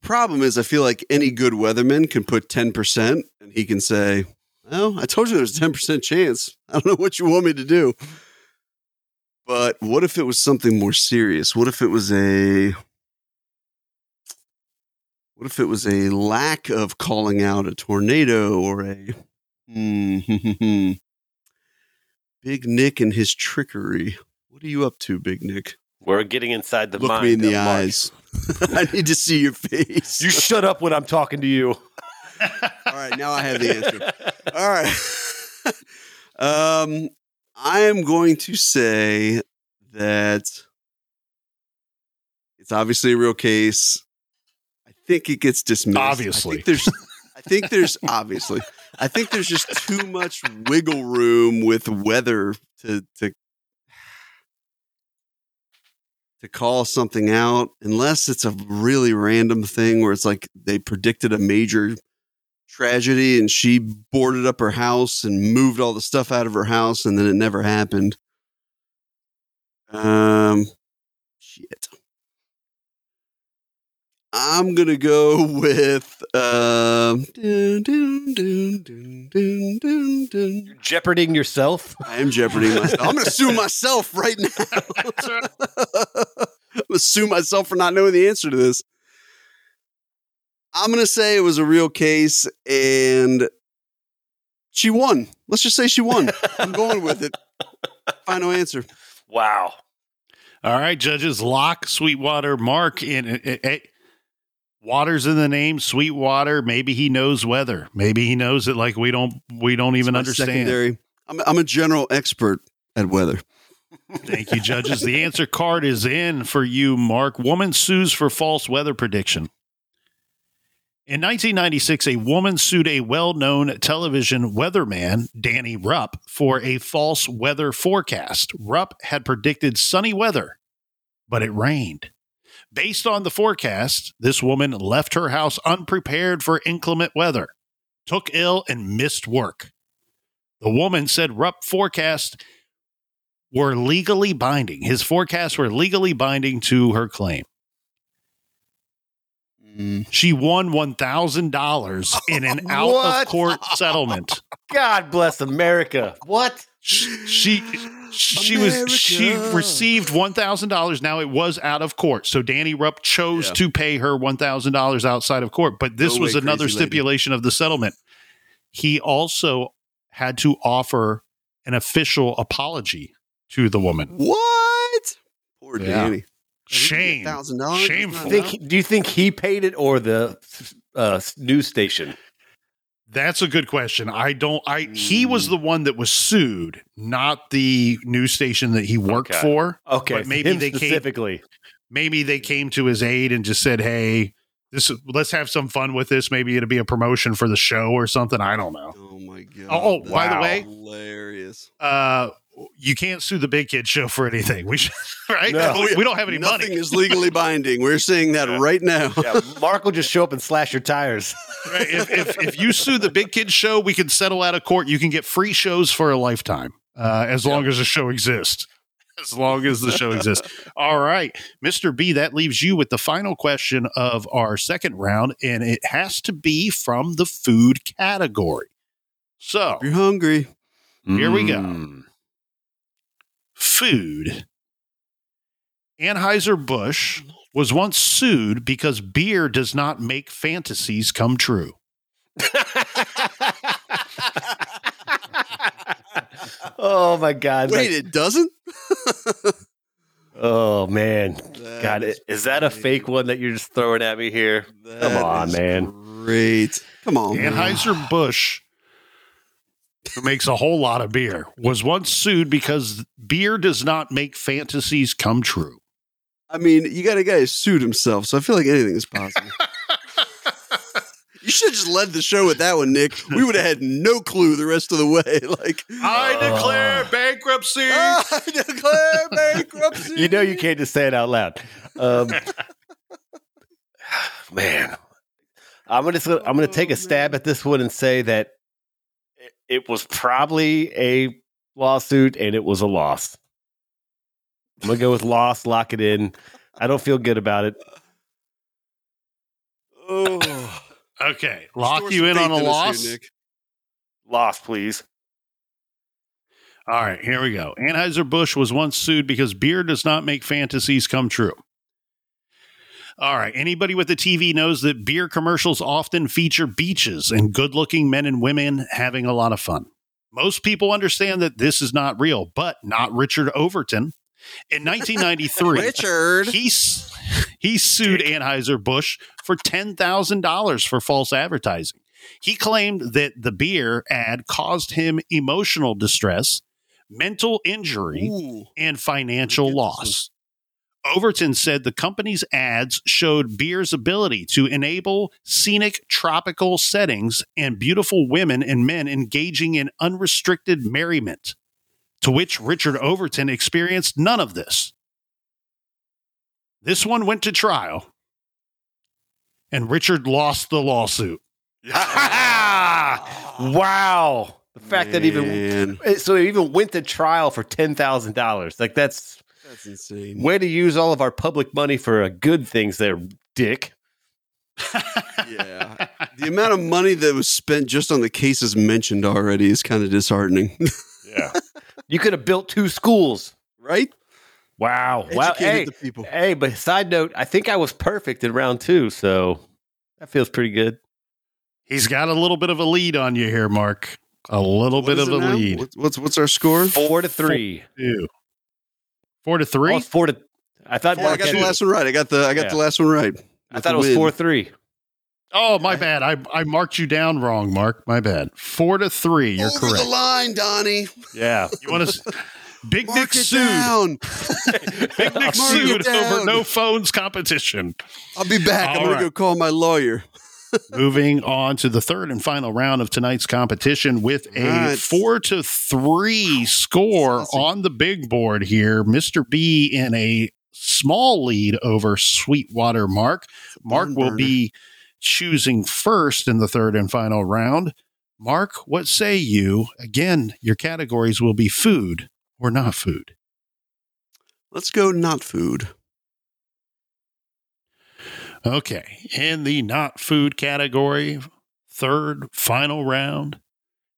The problem is I feel like any good weatherman can put 10% and he can say, Well, I told you there's a 10% chance. I don't know what you want me to do. But what if it was something more serious? What if it was a what if it was a lack of calling out a tornado or a hmm, Big Nic and his trickery? What are you up to, Big Nic? We're getting inside the Look mind. me in the eyes. I need to see your face. You shut up when I'm talking to you. All right, now I have the answer. All right. um, I am going to say that it's obviously a real case. I think it gets dismissed. Obviously. I think there's I think there's obviously. I think there's just too much wiggle room with weather to to to call something out unless it's a really random thing where it's like they predicted a major tragedy and she boarded up her house and moved all the stuff out of her house and then it never happened. Um shit. I'm gonna go with um dun, dun, dun. You're jeoparding yourself. I am jeoparding myself. I'm gonna sue myself right now. I'm gonna sue myself for not knowing the answer to this. I'm gonna say it was a real case and she won. Let's just say she won. I'm going with it. Final answer. Wow. All right, judges, lock Sweetwater Mark in. eh, eh, Water's in the name, Sweetwater. Maybe he knows weather. Maybe he knows it like we don't. We don't even understand. Secondary. I'm, I'm a general expert at weather. Thank you, judges. The answer card is in for you, Mark. Woman sues for false weather prediction. In 1996, a woman sued a well known television weatherman, Danny Rupp, for a false weather forecast. Rupp had predicted sunny weather, but it rained. Based on the forecast, this woman left her house unprepared for inclement weather, took ill, and missed work. The woman said Rupp forecast were legally binding. His forecasts were legally binding to her claim. She won one thousand dollars in an out of court settlement. God bless America. What? She she was she received one thousand dollars. Now it was out of court, so Danny Rupp chose Yeah. to pay her one thousand dollars outside of court. But this Go was away, another crazy lady. stipulation of the settlement. He also had to offer an official apology to the woman. What? Poor Yeah. Danny. Shame. Thousand dollars. Shameful. Think, do you think he paid it or the uh, news station? That's a good question. I don't. I he Mm. was the one that was sued, not the news station that he worked Okay. for. Okay, But maybe him they came- maybe they came to his aid and just said, "Hey, this let's have some fun with this. Maybe it'll be a promotion for the show or something. I don't know." Oh my god. Oh, oh, by the way, hilarious. uh, you can't sue the Big Kid Show for anything. We should, right? No. we, we don't have any Nothing money. is legally binding. We're saying that Yeah. right now. Yeah, Mark will just show up and slash your tires. Right? If, if if you sue the Big Kid Show, we can settle out of court. You can get free shows for a lifetime, uh, as long as the show exists. As long as the show exists. All right, Mr. B, that leaves you with the final question of our second round, and it has to be from the food category. So, If you're hungry. Here we go. Food. Anheuser-Busch was once sued because beer does not make fantasies come true. oh my God! Wait, it doesn't? oh man! That God, is is that a fake one that you're just throwing at me here? That on, man. Great. Come on. man. Anheuser-Busch, who makes a whole lot of beer, was once sued because beer does not make fantasies come true. I mean, you got a guy who sued himself, so I feel like anything is possible. you should have just led the show with that one, Nic. We would have had no clue the rest of the way. Like, I Oh. declare bankruptcy. I declare bankruptcy. You know you can't just say it out loud. Um, man, I'm gonna I'm gonna take a stab at this one and say that it- it was probably a lawsuit and it was a loss. I'm gonna go with loss. Lock it in. I don't feel good about it. Oh. Okay, lock you in on a loss. here, Nic. Loss, please. All right, here we go. Anheuser-Busch was once sued because beer does not make fantasies come true. All right, anybody with a TV knows that beer commercials often feature beaches and good looking men and women having a lot of fun. Most people understand that this is not real, but not Richard Overton. In 1993, Richard. he, he sued Anheuser-Busch for $10,000 for false advertising. He claimed that the beer ad caused him emotional distress, mental injury, Ooh. and financial loss. Overton said the company's ads showed beer's ability to enable scenic tropical settings and beautiful women and men engaging in unrestricted merriment, to which Richard Overton experienced none of this. This one went to trial, and Richard lost the lawsuit. wow. The fact that even so it even went to trial for ten thousand dollars. Like that's that's insane. way to use all of our public money for uh, good things, there, Dick. Yeah. The amount of money that was spent just on the cases mentioned already is kind of disheartening. Yeah, you could have built two schools. right? Wow. Wow. Hey, the people. hey. But side note, I think I was perfect in round two, so that feels pretty good. He's got a little bit of a lead on you here, Mark. A little What bit of a now? lead. What's what's our score? Four to three. Two. Four to three. Oh, it's four to. I thought Oh, I got the last one right. I got the I got Yeah. the last one right. I thought it was win. four three. Oh, my bad. I, I marked you down wrong, Mark. My bad. Four to three. You're Over correct. the line, Donnie. Yeah. You want to? Big Mark Nic it sued. down. Big Nic Mark sued over no phones competition. I'll be back. I'm All gonna go call my lawyer. Moving on to the third and final round of tonight's competition with a Right. four to three score on the big board here. Mr. B in a small lead over Sweetwater Mark. Mark will burner. be choosing first in the third and final round. Mark, what say you? Again, your categories will be food or not food. Let's go not food. Okay. In the not food category, third final round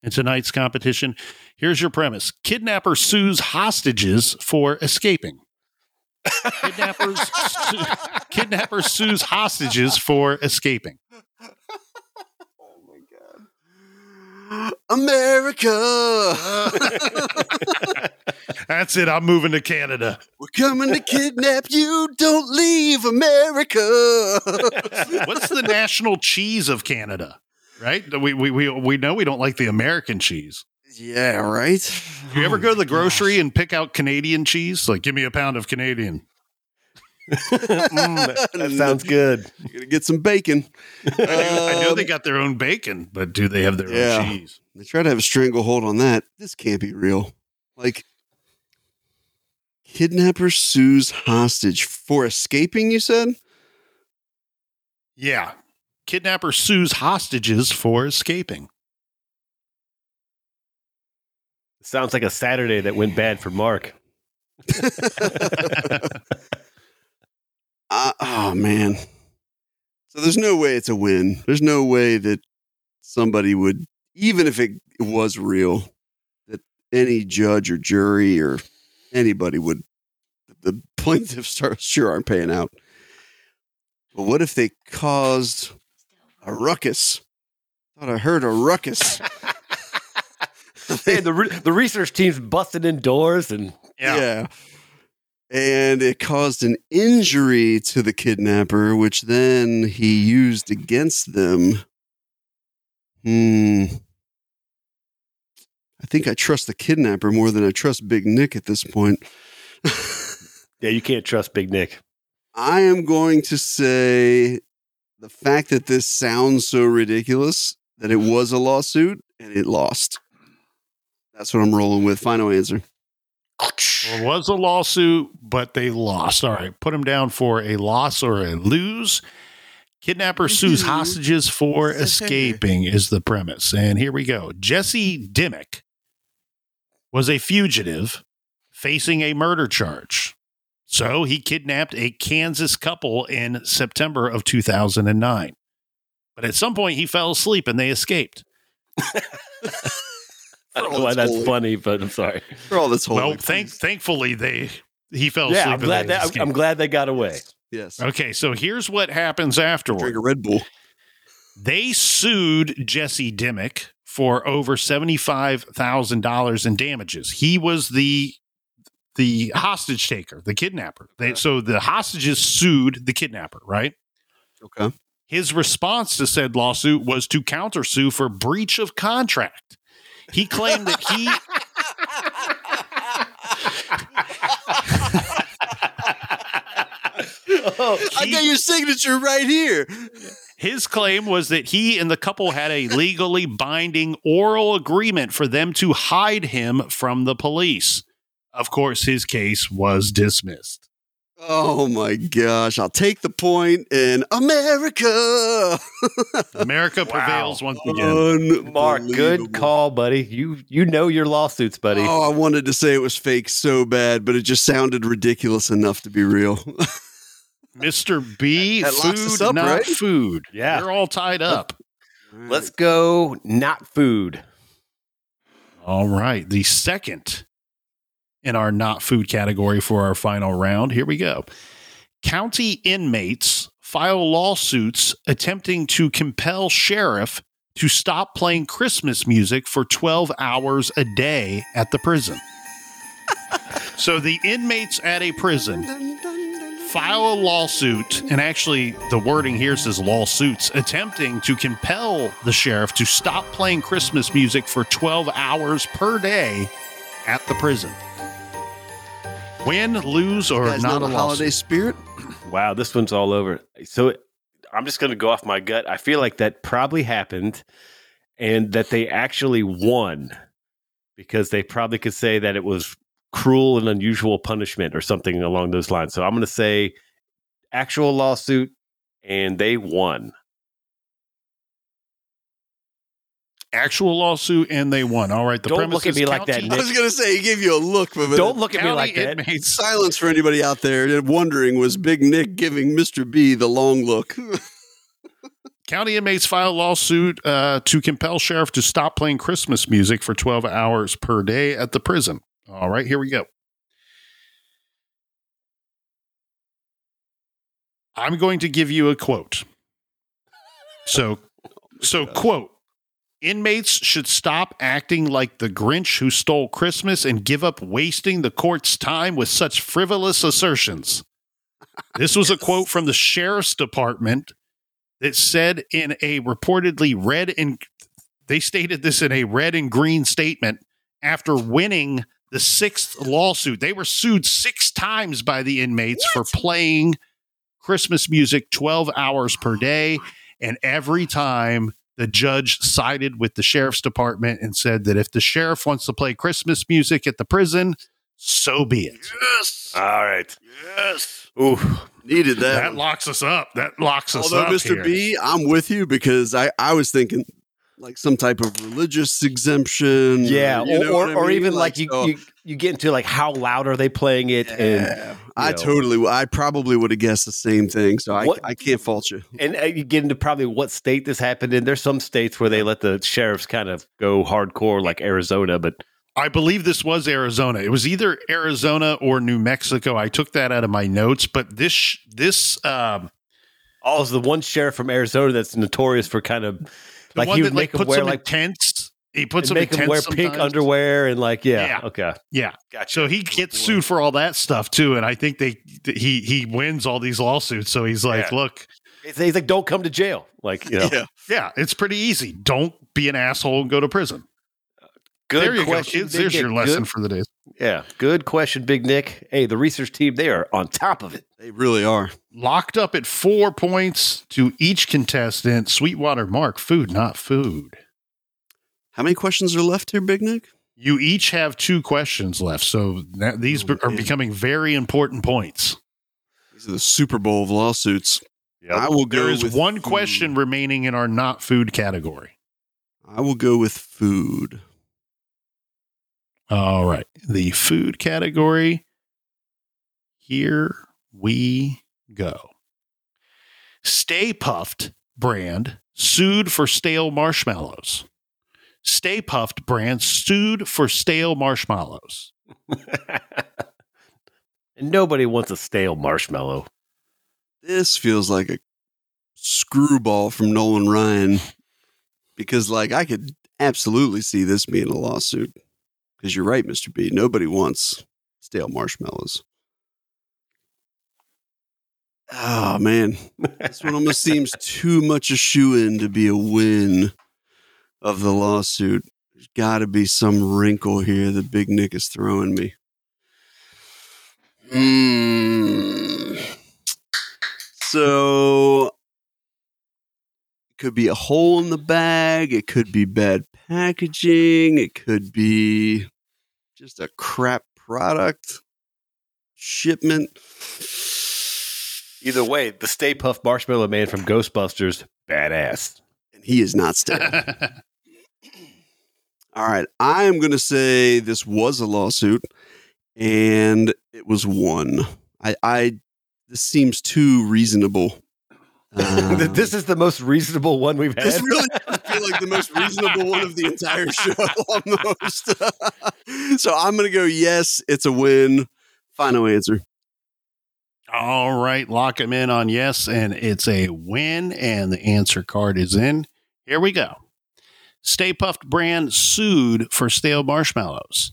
in tonight's competition, here's your premise Kidnapper sues hostages for escaping. Kidnappers, su- kidnapper sues hostages for escaping. Oh my god. America, That's it. I'm moving to Canada. We're coming to kidnap you. Don't leave America. What's the national cheese of Canada? Right? We, we, we, we know we don't like the American cheese. yeah, right. Do you ever Oh go to the grocery gosh. and pick out Canadian cheese? Like, give me a pound of Canadian. Mm, that, that sounds good. You're gonna get some bacon. I know Um, they got their own bacon, but do they have their Yeah. own cheese? They try to have a stranglehold on that. This can't be real. Like, kidnapper sues hostage for escaping. You said. Yeah. Kidnapper sues hostages for escaping. Sounds like a Saturday that went bad for Mark. Uh, oh man. So there's no way it's a win. There's no way that somebody would, even if it was real, that any judge or jury or anybody would. The plaintiffs are, sure aren't paying out. But what if they caused a ruckus? Thought I heard a ruckus. Hey, the re- the research team's busted in doors and Yeah. And it caused an injury to the kidnapper, which then he used against them. Hmm. I think I trust the kidnapper more than I trust Big Nic at this point. yeah, you can't trust Big Nic. I am going to say the fact that this sounds so ridiculous that it was a lawsuit and it lost. That's what I'm rolling with. Final answer. There was a lawsuit, but they lost. All right. Put them down for a loss or a lose. Kidnapper sues hostages for escaping, is the premise. And here we go. Jesse Dimmick was a fugitive facing a murder charge. So he kidnapped a Kansas couple in September of 2009. But at some point, he fell asleep and they escaped. I don't know why that's that's holy. funny, but I'm sorry. For all this whole well, thank, thankfully, they he fell asleep. Yeah, I'm and glad they that escaped. I'm glad they got away. Yes. Okay, so here's what happens afterward. Drink a Red Bull. They sued Jesse Dimmick for over seventy-five thousand dollars in damages. He was the the hostage taker, the kidnapper. They, so the hostages sued the kidnapper, right? Okay. His response to said lawsuit was to countersue for breach of contract. He claimed that he oh, I got your signature right here. His claim was that he and the couple had a legally binding oral agreement for them to hide him from the police. Of course, his case was dismissed. Oh my gosh. I'll take the point in America. America Wow. prevails once again. Mark, good call, buddy. You you know your lawsuits, buddy. Oh, I wanted to say it was fake so bad, but it just sounded ridiculous enough to be real. Mr. B, That locks food, up, not right? food. Yeah. You're all tied up. Let's go. Not food. All right. The second in our not food category for our final round. Here we go. County inmates file lawsuits attempting to compel sheriff to stop playing Christmas music for 12 hours a day at the prison. so the inmates at a prison file a lawsuit, and actually the wording here says lawsuits, attempting to compel the sheriff to stop playing Christmas music for 12 hours per day at the prison. Win, lose, or guys not know a the holiday lawsuit. spirit? Wow, this one's all over. So I'm just going to go off my gut. I feel like that probably happened and that they actually won because they probably could say that it was cruel and unusual punishment or something along those lines. So I'm going to say actual lawsuit and they won. Actual lawsuit and they won. All right. The Don't premise look at is me like that, county- I was gonna say he gave you a look, but Don't look at me like that. inmates silence for anybody out there wondering was Big Nic giving Mr. B the long look? County inmates file lawsuit uh, to compel sheriff to stop playing Christmas music for 12 hours per day at the prison. All right, here we go. I'm going to give you a quote. So, so quote: Inmates should stop acting like the Grinch who stole Christmas and give up wasting the court's time with such frivolous assertions. This was a quote from the sheriff's department that said in a reportedly red and they stated this in a red and green statement after winning the sixth lawsuit. They were sued six times by the inmates for playing Christmas music 12 hours per day. And every time the judge sided with the sheriff's department and said that if the sheriff wants to play Christmas music at the prison, so be it. yes, All right. yes, Ooh. needed that. That one. locks us up. That locks us Although up. Although, Mr. here. B, I'm with you because I I was thinking like some type of religious exemption. Yeah, you or, know or, what I or mean? even like, you, so- you you get into like how loud are they playing it and Yeah, I know. totally, I probably would have guessed the same thing. So I, What- I can't fault you. and uh, you get into probably what state this happened in. There's some states where they let the sheriffs kind of go hardcore, like Arizona, but I believe this was Arizona. It was either Arizona or New Mexico. I took that out of my notes, but this this um oh, it's the one sheriff from Arizona that's notorious for kind of the like one he that would like make them puts wear them in like tents. He puts and them make in them wear tents pink underwear and like yeah, Yeah. okay, Yeah, gotcha. so he gets sued for all that stuff too, and I think they he he wins all these lawsuits. So he's like, Yeah. look, He's, he's like, don't come to jail. Like you know, Yeah, yeah, it's pretty easy. Don't be an asshole and go to prison. Good there you question. go, kids. Big There's Nick. your lesson Good- for the day. yeah, good question, Big Nic. Hey, the research team they are on top of it. they really are. Locked up at four points to each contestant. Sweetwater Mark, food, not food. How many questions are left here, Big Nic? You each have two questions left, so that, these Oh, are man. becoming very important points. These are the Super Bowl of lawsuits. I will go There is with one food. question remaining in our not food category. I will go with food. All right, the food category. Here we go. Stay Puft brand sued for stale marshmallows. Stay Puft brand sued for stale marshmallows. and nobody wants a stale marshmallow. This feels like a screwball from Nolan Ryan because, like, I could absolutely see this being a lawsuit. Because you're right, Mr. B. Nobody wants stale marshmallows. Oh, man. This one almost seems too much a shoe in to be a win of the lawsuit. There's got to be some wrinkle here that Big Nic is throwing me. Hmm. So could be a hole in the bag. It could be bad packaging. It could be just a crap product shipment. Either way, the Stay Puft Marshmallow Man from Ghostbusters, badass. And he is not stale. All right. I am going to say this was a lawsuit and it was won. I, I this seems too reasonable. Um, this is the most reasonable one we've had. This really does feel like the most reasonable one of the entire show, almost. so I'm going to go, yes, it's a win. Final answer. All right, lock him in on yes, and it's a win, and the answer card is in. Here we go. Stay Puft brand sued for stale marshmallows.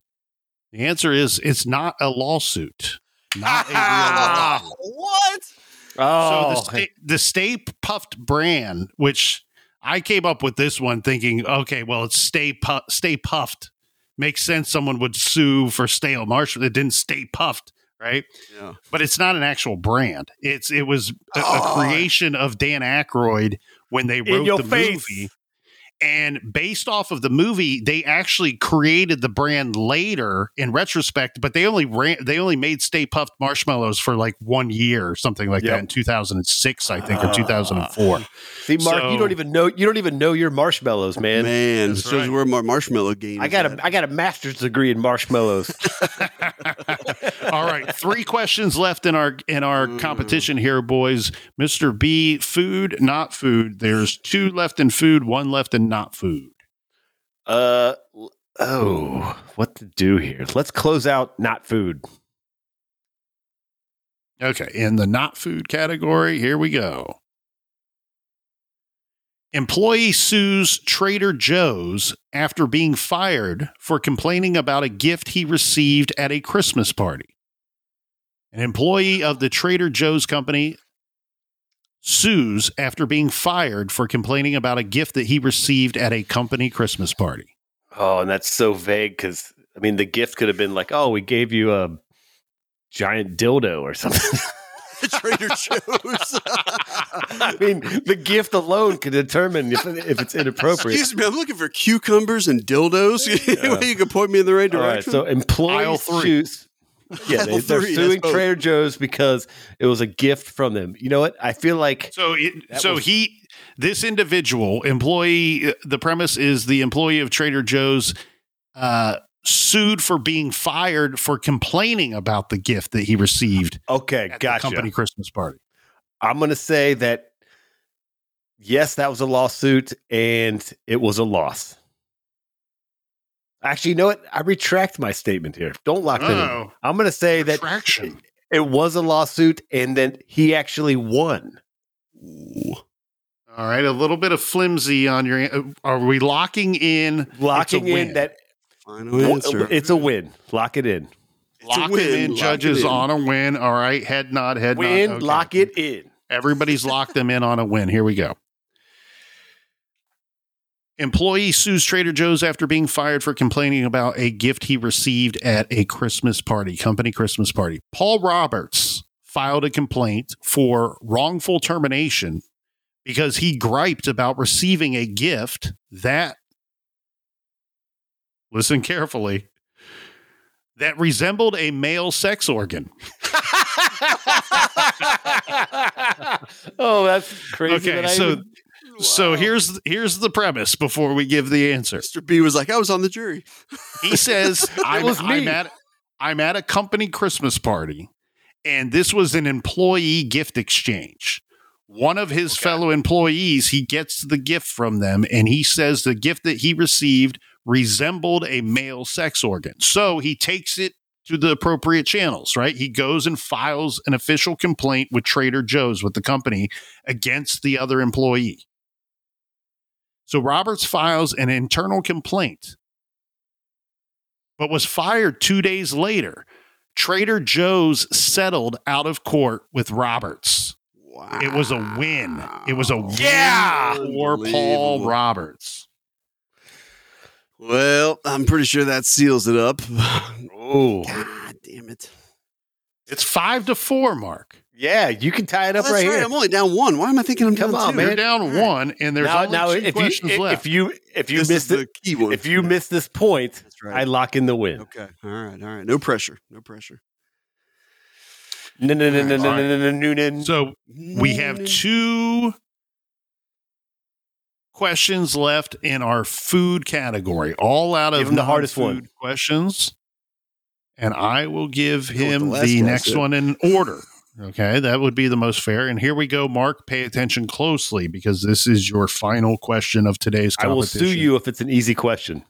The answer is it's not a lawsuit. Not a real lawsuit. What? Oh, So the oh, Stay, the Stay Puft brand, which I came up with this one thinking, okay, well, it's Stay Pu- Stay Puft. Makes sense. Someone would sue for stale marshmallow. It didn't stay puffed, right? Yeah. But it's not an actual brand. It's it was a, a Oh. creation of Dan Aykroyd when they wrote the face. movie. And based off of the movie, they actually created the brand later in retrospect, but they only ran they only made Stay Puft marshmallows for like one year or something like Yep. that in 2006, I think, or Ah. 2004. See, Mark, So- you don't even know you don't even know your marshmallows, man. Man, That's this shows right. where my marshmallow game. I got at. a I got a master's degree in marshmallows. All right, three questions left in our in our Mm. competition here, boys. Mr. B, food, not food. There's two left in food, one left in not food. uh oh, what to do here? Let's close out not food. Okay, in the not food category, here we go. Employee sues Trader Joe's after being fired for complaining about a gift he received at a Christmas party. An employee of the Trader Joe's company sues after being fired for complaining about a gift that he received at a company Christmas party. Oh, and that's so vague because I mean the gift could have been like, oh, we gave you a giant dildo or something. Trader Joe's. I mean, the gift alone can determine if, if it's inappropriate. Excuse me, I'm looking for cucumbers and dildos. Yeah. you can point me in the right All right, direction. so employees Aisle three. choose. Yeah, they, they're three, suing. Trader Joe's because it was a gift from them. You know what? I feel like So, it, so was- he, this individual employee, uh, the premise is the employee of Trader Joe's uh, sued for being fired for complaining about the gift that he received okay, at gotcha. the company Christmas party. I'm going to say that yes, that was a lawsuit and it was a loss. Actually, you know what? I retract my statement here. Don't lock that in. Oh, I'm going to say that traction. it was a lawsuit and then he actually won. Ooh. All right, a little bit of flimsy on your. uh, Are we locking in? Locking in that Final answer. it's a win. Lock it in. a Lock it in. lock Judges it in. on a win. All right, head nod, head Win, nod. Okay. lock it in. Everybody's locked them in on a win. Here we go. Employee sues Trader Joe's after being fired for complaining about a gift he received at a Christmas party, company Christmas party. Paul Roberts filed a complaint for wrongful termination because he griped about receiving a gift that, listen carefully, that resembled a male sex organ. oh, that's crazy. Okay, that I so even- So here's here's the premise before we give the answer. Mr. B was like, I was on the jury. He says, I'm, was me. I'm at I'm at a company Christmas party, and this was an employee gift exchange. One of his fellow employees, he gets the gift from them, and he says the gift that he received resembled a male sex organ. So he takes it to the appropriate channels, right? He goes and files an official complaint with Trader Joe's with the company against the other employee. So Roberts files an internal complaint, but was fired two days later. Trader Joe's settled out of court with Roberts. Wow. It was a win. It was a win Yeah! for Paul Roberts. Well, I'm pretty sure that seals it up. oh, God damn it. It's five to four, Mark. Yeah, you can tie it up That's right, right. here. I'm only down one. Why am I thinking I'm Come down on, two? man. You're down All right. one, and there's now, only now two if questions if, left. if you if you This miss is it, the key one. if you miss this point, That's right. I lock in the win. okay. All right. All right. No pressure. No pressure. No, no, no, no, no, no, no, no, no, no. so we have two questions left in our food category, all out of the hardest non-food questions. And I will give him the the, last guy next one in order. Okay, that would be the most fair. And here we go, Mark. Pay attention closely because this is your final question of today's I will sue you if it's an easy question.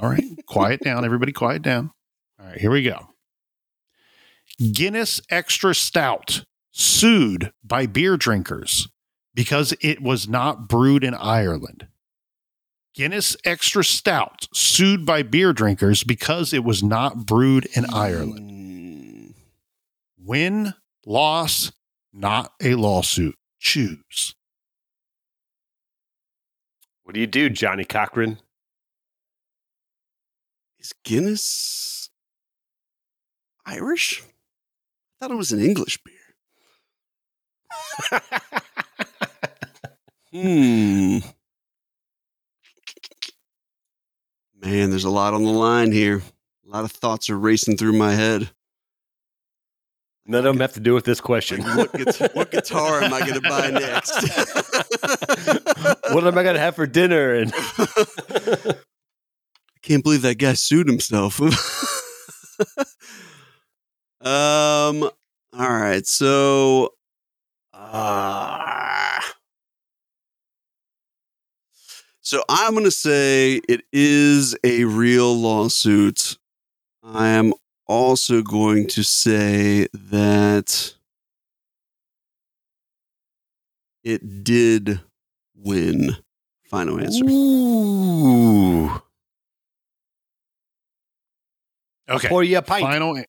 All right, quiet down, everybody. Quiet down. All right, here we go. Guinness Extra Stout sued by beer drinkers because it was not brewed in Ireland. Guinness Extra Stout sued by beer drinkers because it was not brewed in Ireland. Mm, Win, loss, not a lawsuit. Choose. What do you do, Johnnie Cochran? Is Guinness Irish? I thought it was an English beer. Hmm. Man, there's a lot on the line here. A lot of thoughts are racing through my head. None of them have to do with this question. Like, what, guitar, what guitar am I going to buy next? what am I going to have for dinner? And I can't believe that guy sued himself. um. All right. So. Uh, so I'm going to say it is a real lawsuit. I am also going to say that it did win. Final answer. Ooh. Okay. Pour you a pint. Final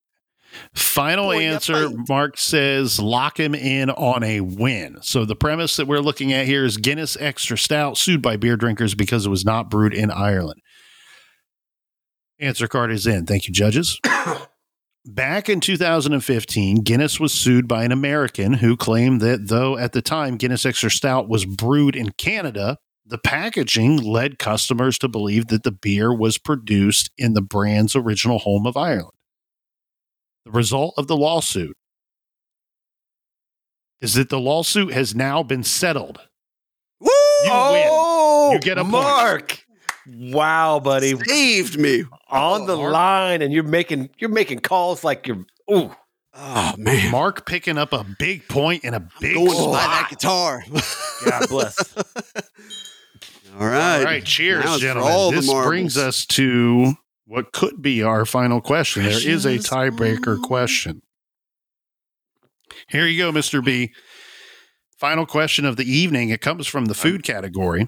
final Pour ya answer. pint. Mark says lock him in on a win. So the premise that we're looking at here is Guinness Extra Stout sued by beer drinkers because it was not brewed in Ireland. Answer card is in. Thank you, judges. Back in 2015, Guinness was sued by an American who claimed that though at the time Guinness Extra Stout was brewed in Canada, the packaging led customers to believe that the beer was produced in the brand's original home of Ireland. The result of the lawsuit is that the lawsuit has now been settled. Woo! You oh, You get a point. Mark. Wow, buddy, Saved me. on oh, the Mark. line, and you're making you're making calls like you're. Ooh, Oh man. Mark picking up a big and a big going to buy that guitar. God bless. All right. All right, cheers, Now gentlemen. all this marbles. brings us to what could be our final question. There is a tiebreaker mm. question. Here you go, Mr. B. Final question of the evening. It comes from the food category.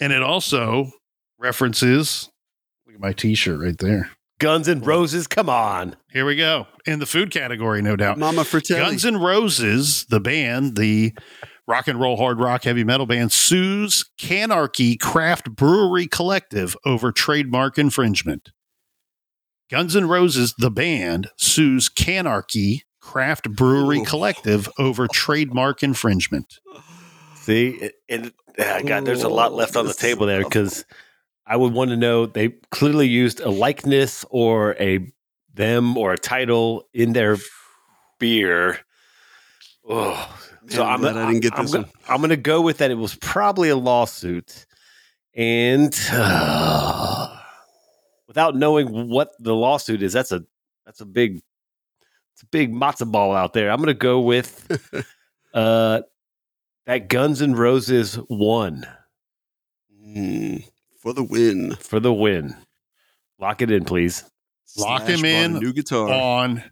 And it also references look at my t-shirt right there. Guns N' Roses, come on. Here we go. In the food category, no doubt. Mama Fratelli. Guns N' Roses, the band, the rock and roll, hard rock, heavy metal band, sues Canarchy Craft Brewery Collective over trademark infringement. Guns N' Roses, the band, sues Canarchy Craft Brewery Ooh. Collective over trademark infringement. See, it, it, ah, God, there's a lot left on the table there because I would want to know they clearly used a likeness or a them or a title in their beer. Oh, so I'm, glad I didn't get I'm this go- one. I'm going to go with that. It was probably a lawsuit, and without knowing what the lawsuit is, that's a that's a big it's a big matzo ball out there. I'm going to go with uh that Guns N' Roses won Mm, for the win. for the win. Lock it in, please. Lock Slash him bought a in New guitar. On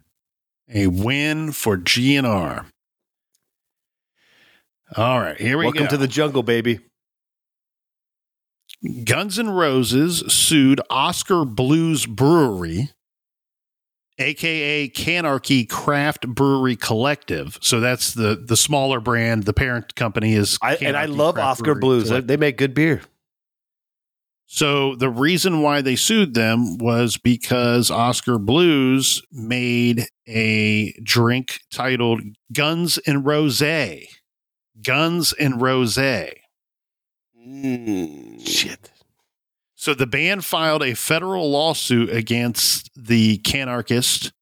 a win for GNR. All right, here we Welcome go. Welcome to the jungle, baby. Guns N' Roses sued Oskar Blues Brewery, aka Canarchy Craft Brewery Collective. So that's the the smaller brand. The parent company is I, and I love Craft Oscar Brewery Blues. They, Collective. they make good beer. So the reason why they sued them was because Oskar Blues made a drink titled Guns and Rose. Guns and Rose. Mm. Shit. So the band filed a federal lawsuit against the Canarchist,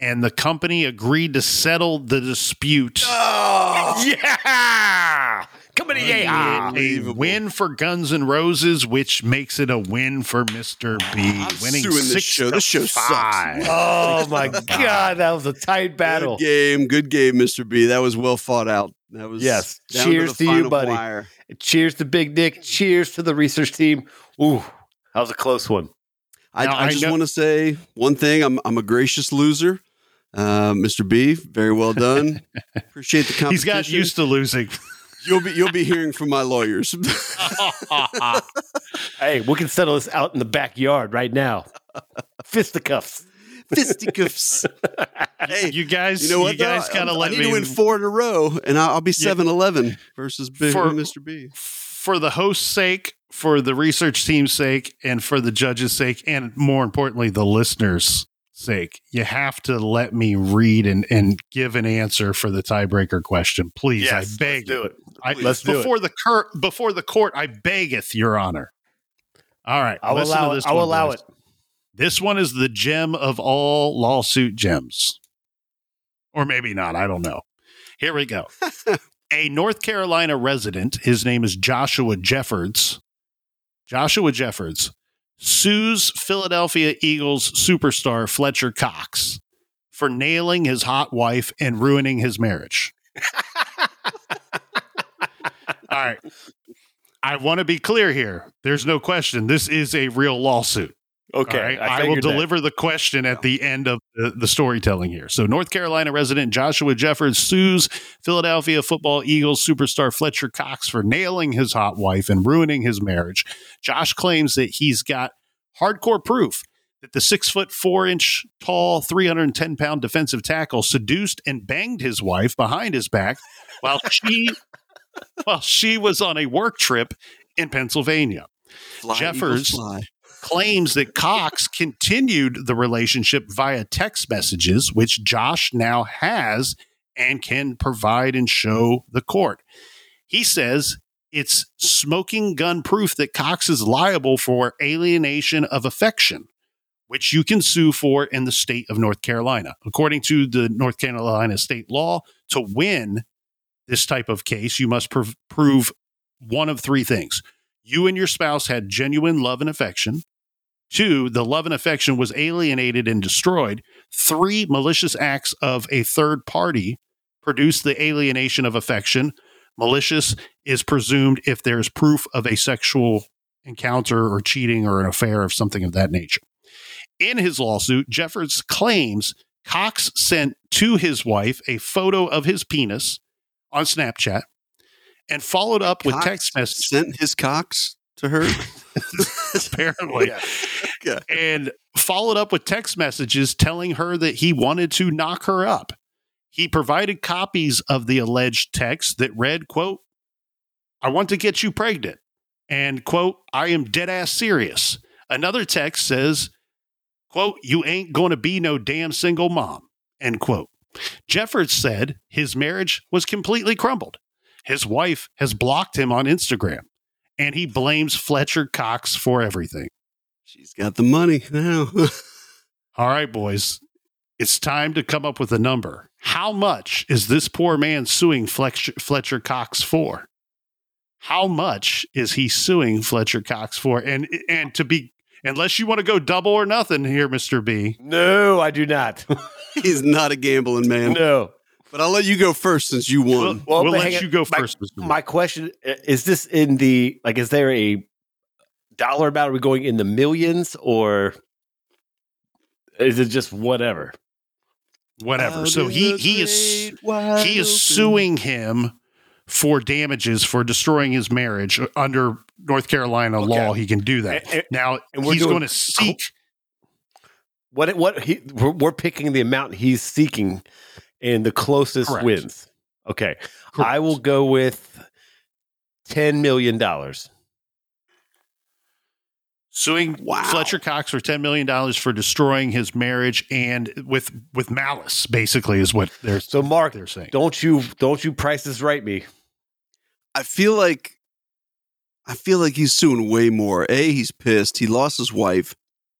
and the company agreed to settle the dispute. Oh, Yeah. Coming to A- yeah. a win for Guns N' Roses, which makes it a win for Mr. B, I'm winning suing this six show. to This show sucks. five. Oh my god, that was a tight battle. Good game. Good game, Mr. B. That was well fought out. That was Yes. Cheers to, to you, buddy. wire. Cheers to Big Dick. Cheers to the research team. Ooh, that was a close one. I, Now, I I just know- want to say one thing. I'm I'm a gracious loser. Uh, Mr. B, very well done. Appreciate the competition. He's got used to losing. You'll be you'll be hearing from my lawyers. Hey, we can settle this out in the backyard right now. Fisticuffs. Fisticuffs. hey, you guys, you know what? you guys though? kind of I let need me to win four in a row, and I'll, I'll be Yeah. 7-Eleven versus Big For- Mr. B. for the host's sake, for the research team's sake, and for the judge's sake, and more importantly, the listeners' sake. You have to let me read and, and give an answer for the tiebreaker question. Please, I beg let's do it. I, Let's do it. before the cur- before the court, I beggeth your honor. All right, I'll listen to allow it. this I'll allow boys. it. This one is the gem of all lawsuit gems. Or maybe not. I don't know. Here we go. a North Carolina resident, his name is Joshua Jeffords. Joshua Jeffords sues Philadelphia Eagles superstar Fletcher Cox for nailing his hot wife and ruining his marriage. All right. I want to be clear here. There's no question. This is a real lawsuit. Okay, right? I, I, will figured that. deliver the question at the end of the, the storytelling here. So, North Carolina resident Joshua Jeffers sues Philadelphia football Eagles superstar Fletcher Cox for nailing his hot wife and ruining his marriage. Josh claims that he's got hardcore proof that the six foot four inch tall, 310 pound defensive tackle seduced and banged his wife behind his back while she while she was on a work trip in Pennsylvania Fly, Jeffers-. Claims that Cox continued the relationship via text messages, which Josh now has and can provide and show the court. He says it's smoking gun proof that Cox is liable for alienation of affection, which you can sue for in the state of North Carolina. According to the North Carolina state law, to win this type of case, you must prov- prove one of three things. You and your spouse had genuine love and affection. Two, the love and affection was alienated and destroyed. Three, malicious acts of a third party produced the alienation of affection. Malicious is presumed if there's proof of a sexual encounter or cheating or an affair of something of that nature. In his lawsuit, Jeffords claims Cox sent to his wife a photo of his penis on Snapchat and followed up with Cox text messages. Sent his cocks to her. apparently, Okay. and followed up with text messages telling her that he wanted to knock her up. He provided copies of the alleged text that read, quote, I want to get you pregnant. And quote, I am dead ass serious. Another text says, quote, you ain't gonna be no damn single mom. End quote. Jeffords said his marriage was completely crumbled. His wife has blocked him on Instagram, and he blames Fletcher Cox for everything. She's got the money now. All right, boys. It's time to come up with a number. How much is this poor man suing Fletcher, Fletcher Cox for? How much is he suing Fletcher Cox for? And and to be unless you want to go double or nothing here, Mister B. No, I do not. He's not a gambling man. no. But I'll let you go first since you won. We'll, but let hang on. you go My- first, Mister. My question uh, is: This in the like? Is there a dollar amount? Are we going in the millions, or is it just whatever? Whatever. Out So he he is he is open. suing him for damages for destroying his marriage under North Carolina Okay. law. He can do that. And- and- Now and he's going to seek. What? What? He, we're, we're picking the amount he's seeking, and the closest Correct. wins. Okay, I will go with ten million dollars. suing Wow. Fletcher Cox for ten million dollars for destroying his marriage and with with malice. Basically, is what they're So, Mark, they're saying. don't you don't you price this right me? I feel like I feel like he's suing way more. A, he's pissed. He lost his wife,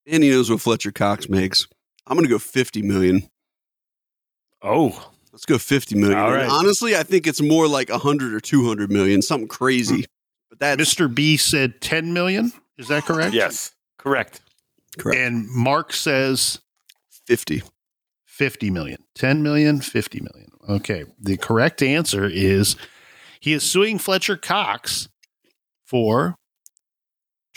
and he knows what Fletcher Cox makes. I'm gonna go 50 million. Oh, Let's go 50 million. All And right. Honestly, I think it's more like 100 or 200 million, something crazy. Hmm. But that Mister B said ten million. Is that correct? yes, correct. correct. And Mark says 50. 50 million 10 million 50 million okay the correct answer is he is suing fletcher cox for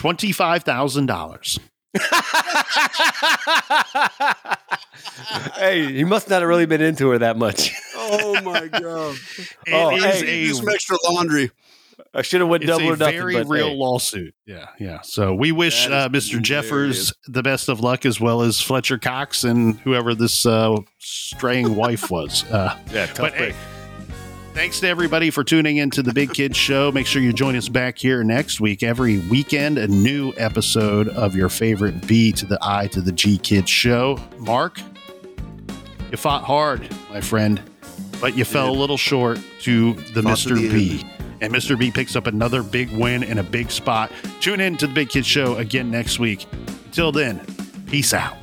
$25000 hey, he must not have really been into her that much. Oh my god! It Oh, is hey, Do a some extra laundry. I should have went it's double a or nothing. very but, real hey. lawsuit yeah yeah so we wish uh, is mr jeffers the best of luck as well as fletcher cox and whoever this uh, straying wife was uh, Yeah, tough But, hey, break. Thanks to everybody for tuning into the Big Kids Show. Make sure you join us back here next week. Every weekend, a new episode of your favorite B to the I to the G Kids Show. Mark, you fought hard, my friend, but you fell a little short to the Fought to Mr. the B. end. and Mr. B picks up another big win in a big spot. Tune in to the Big Kids Show again next week. Until then, peace out.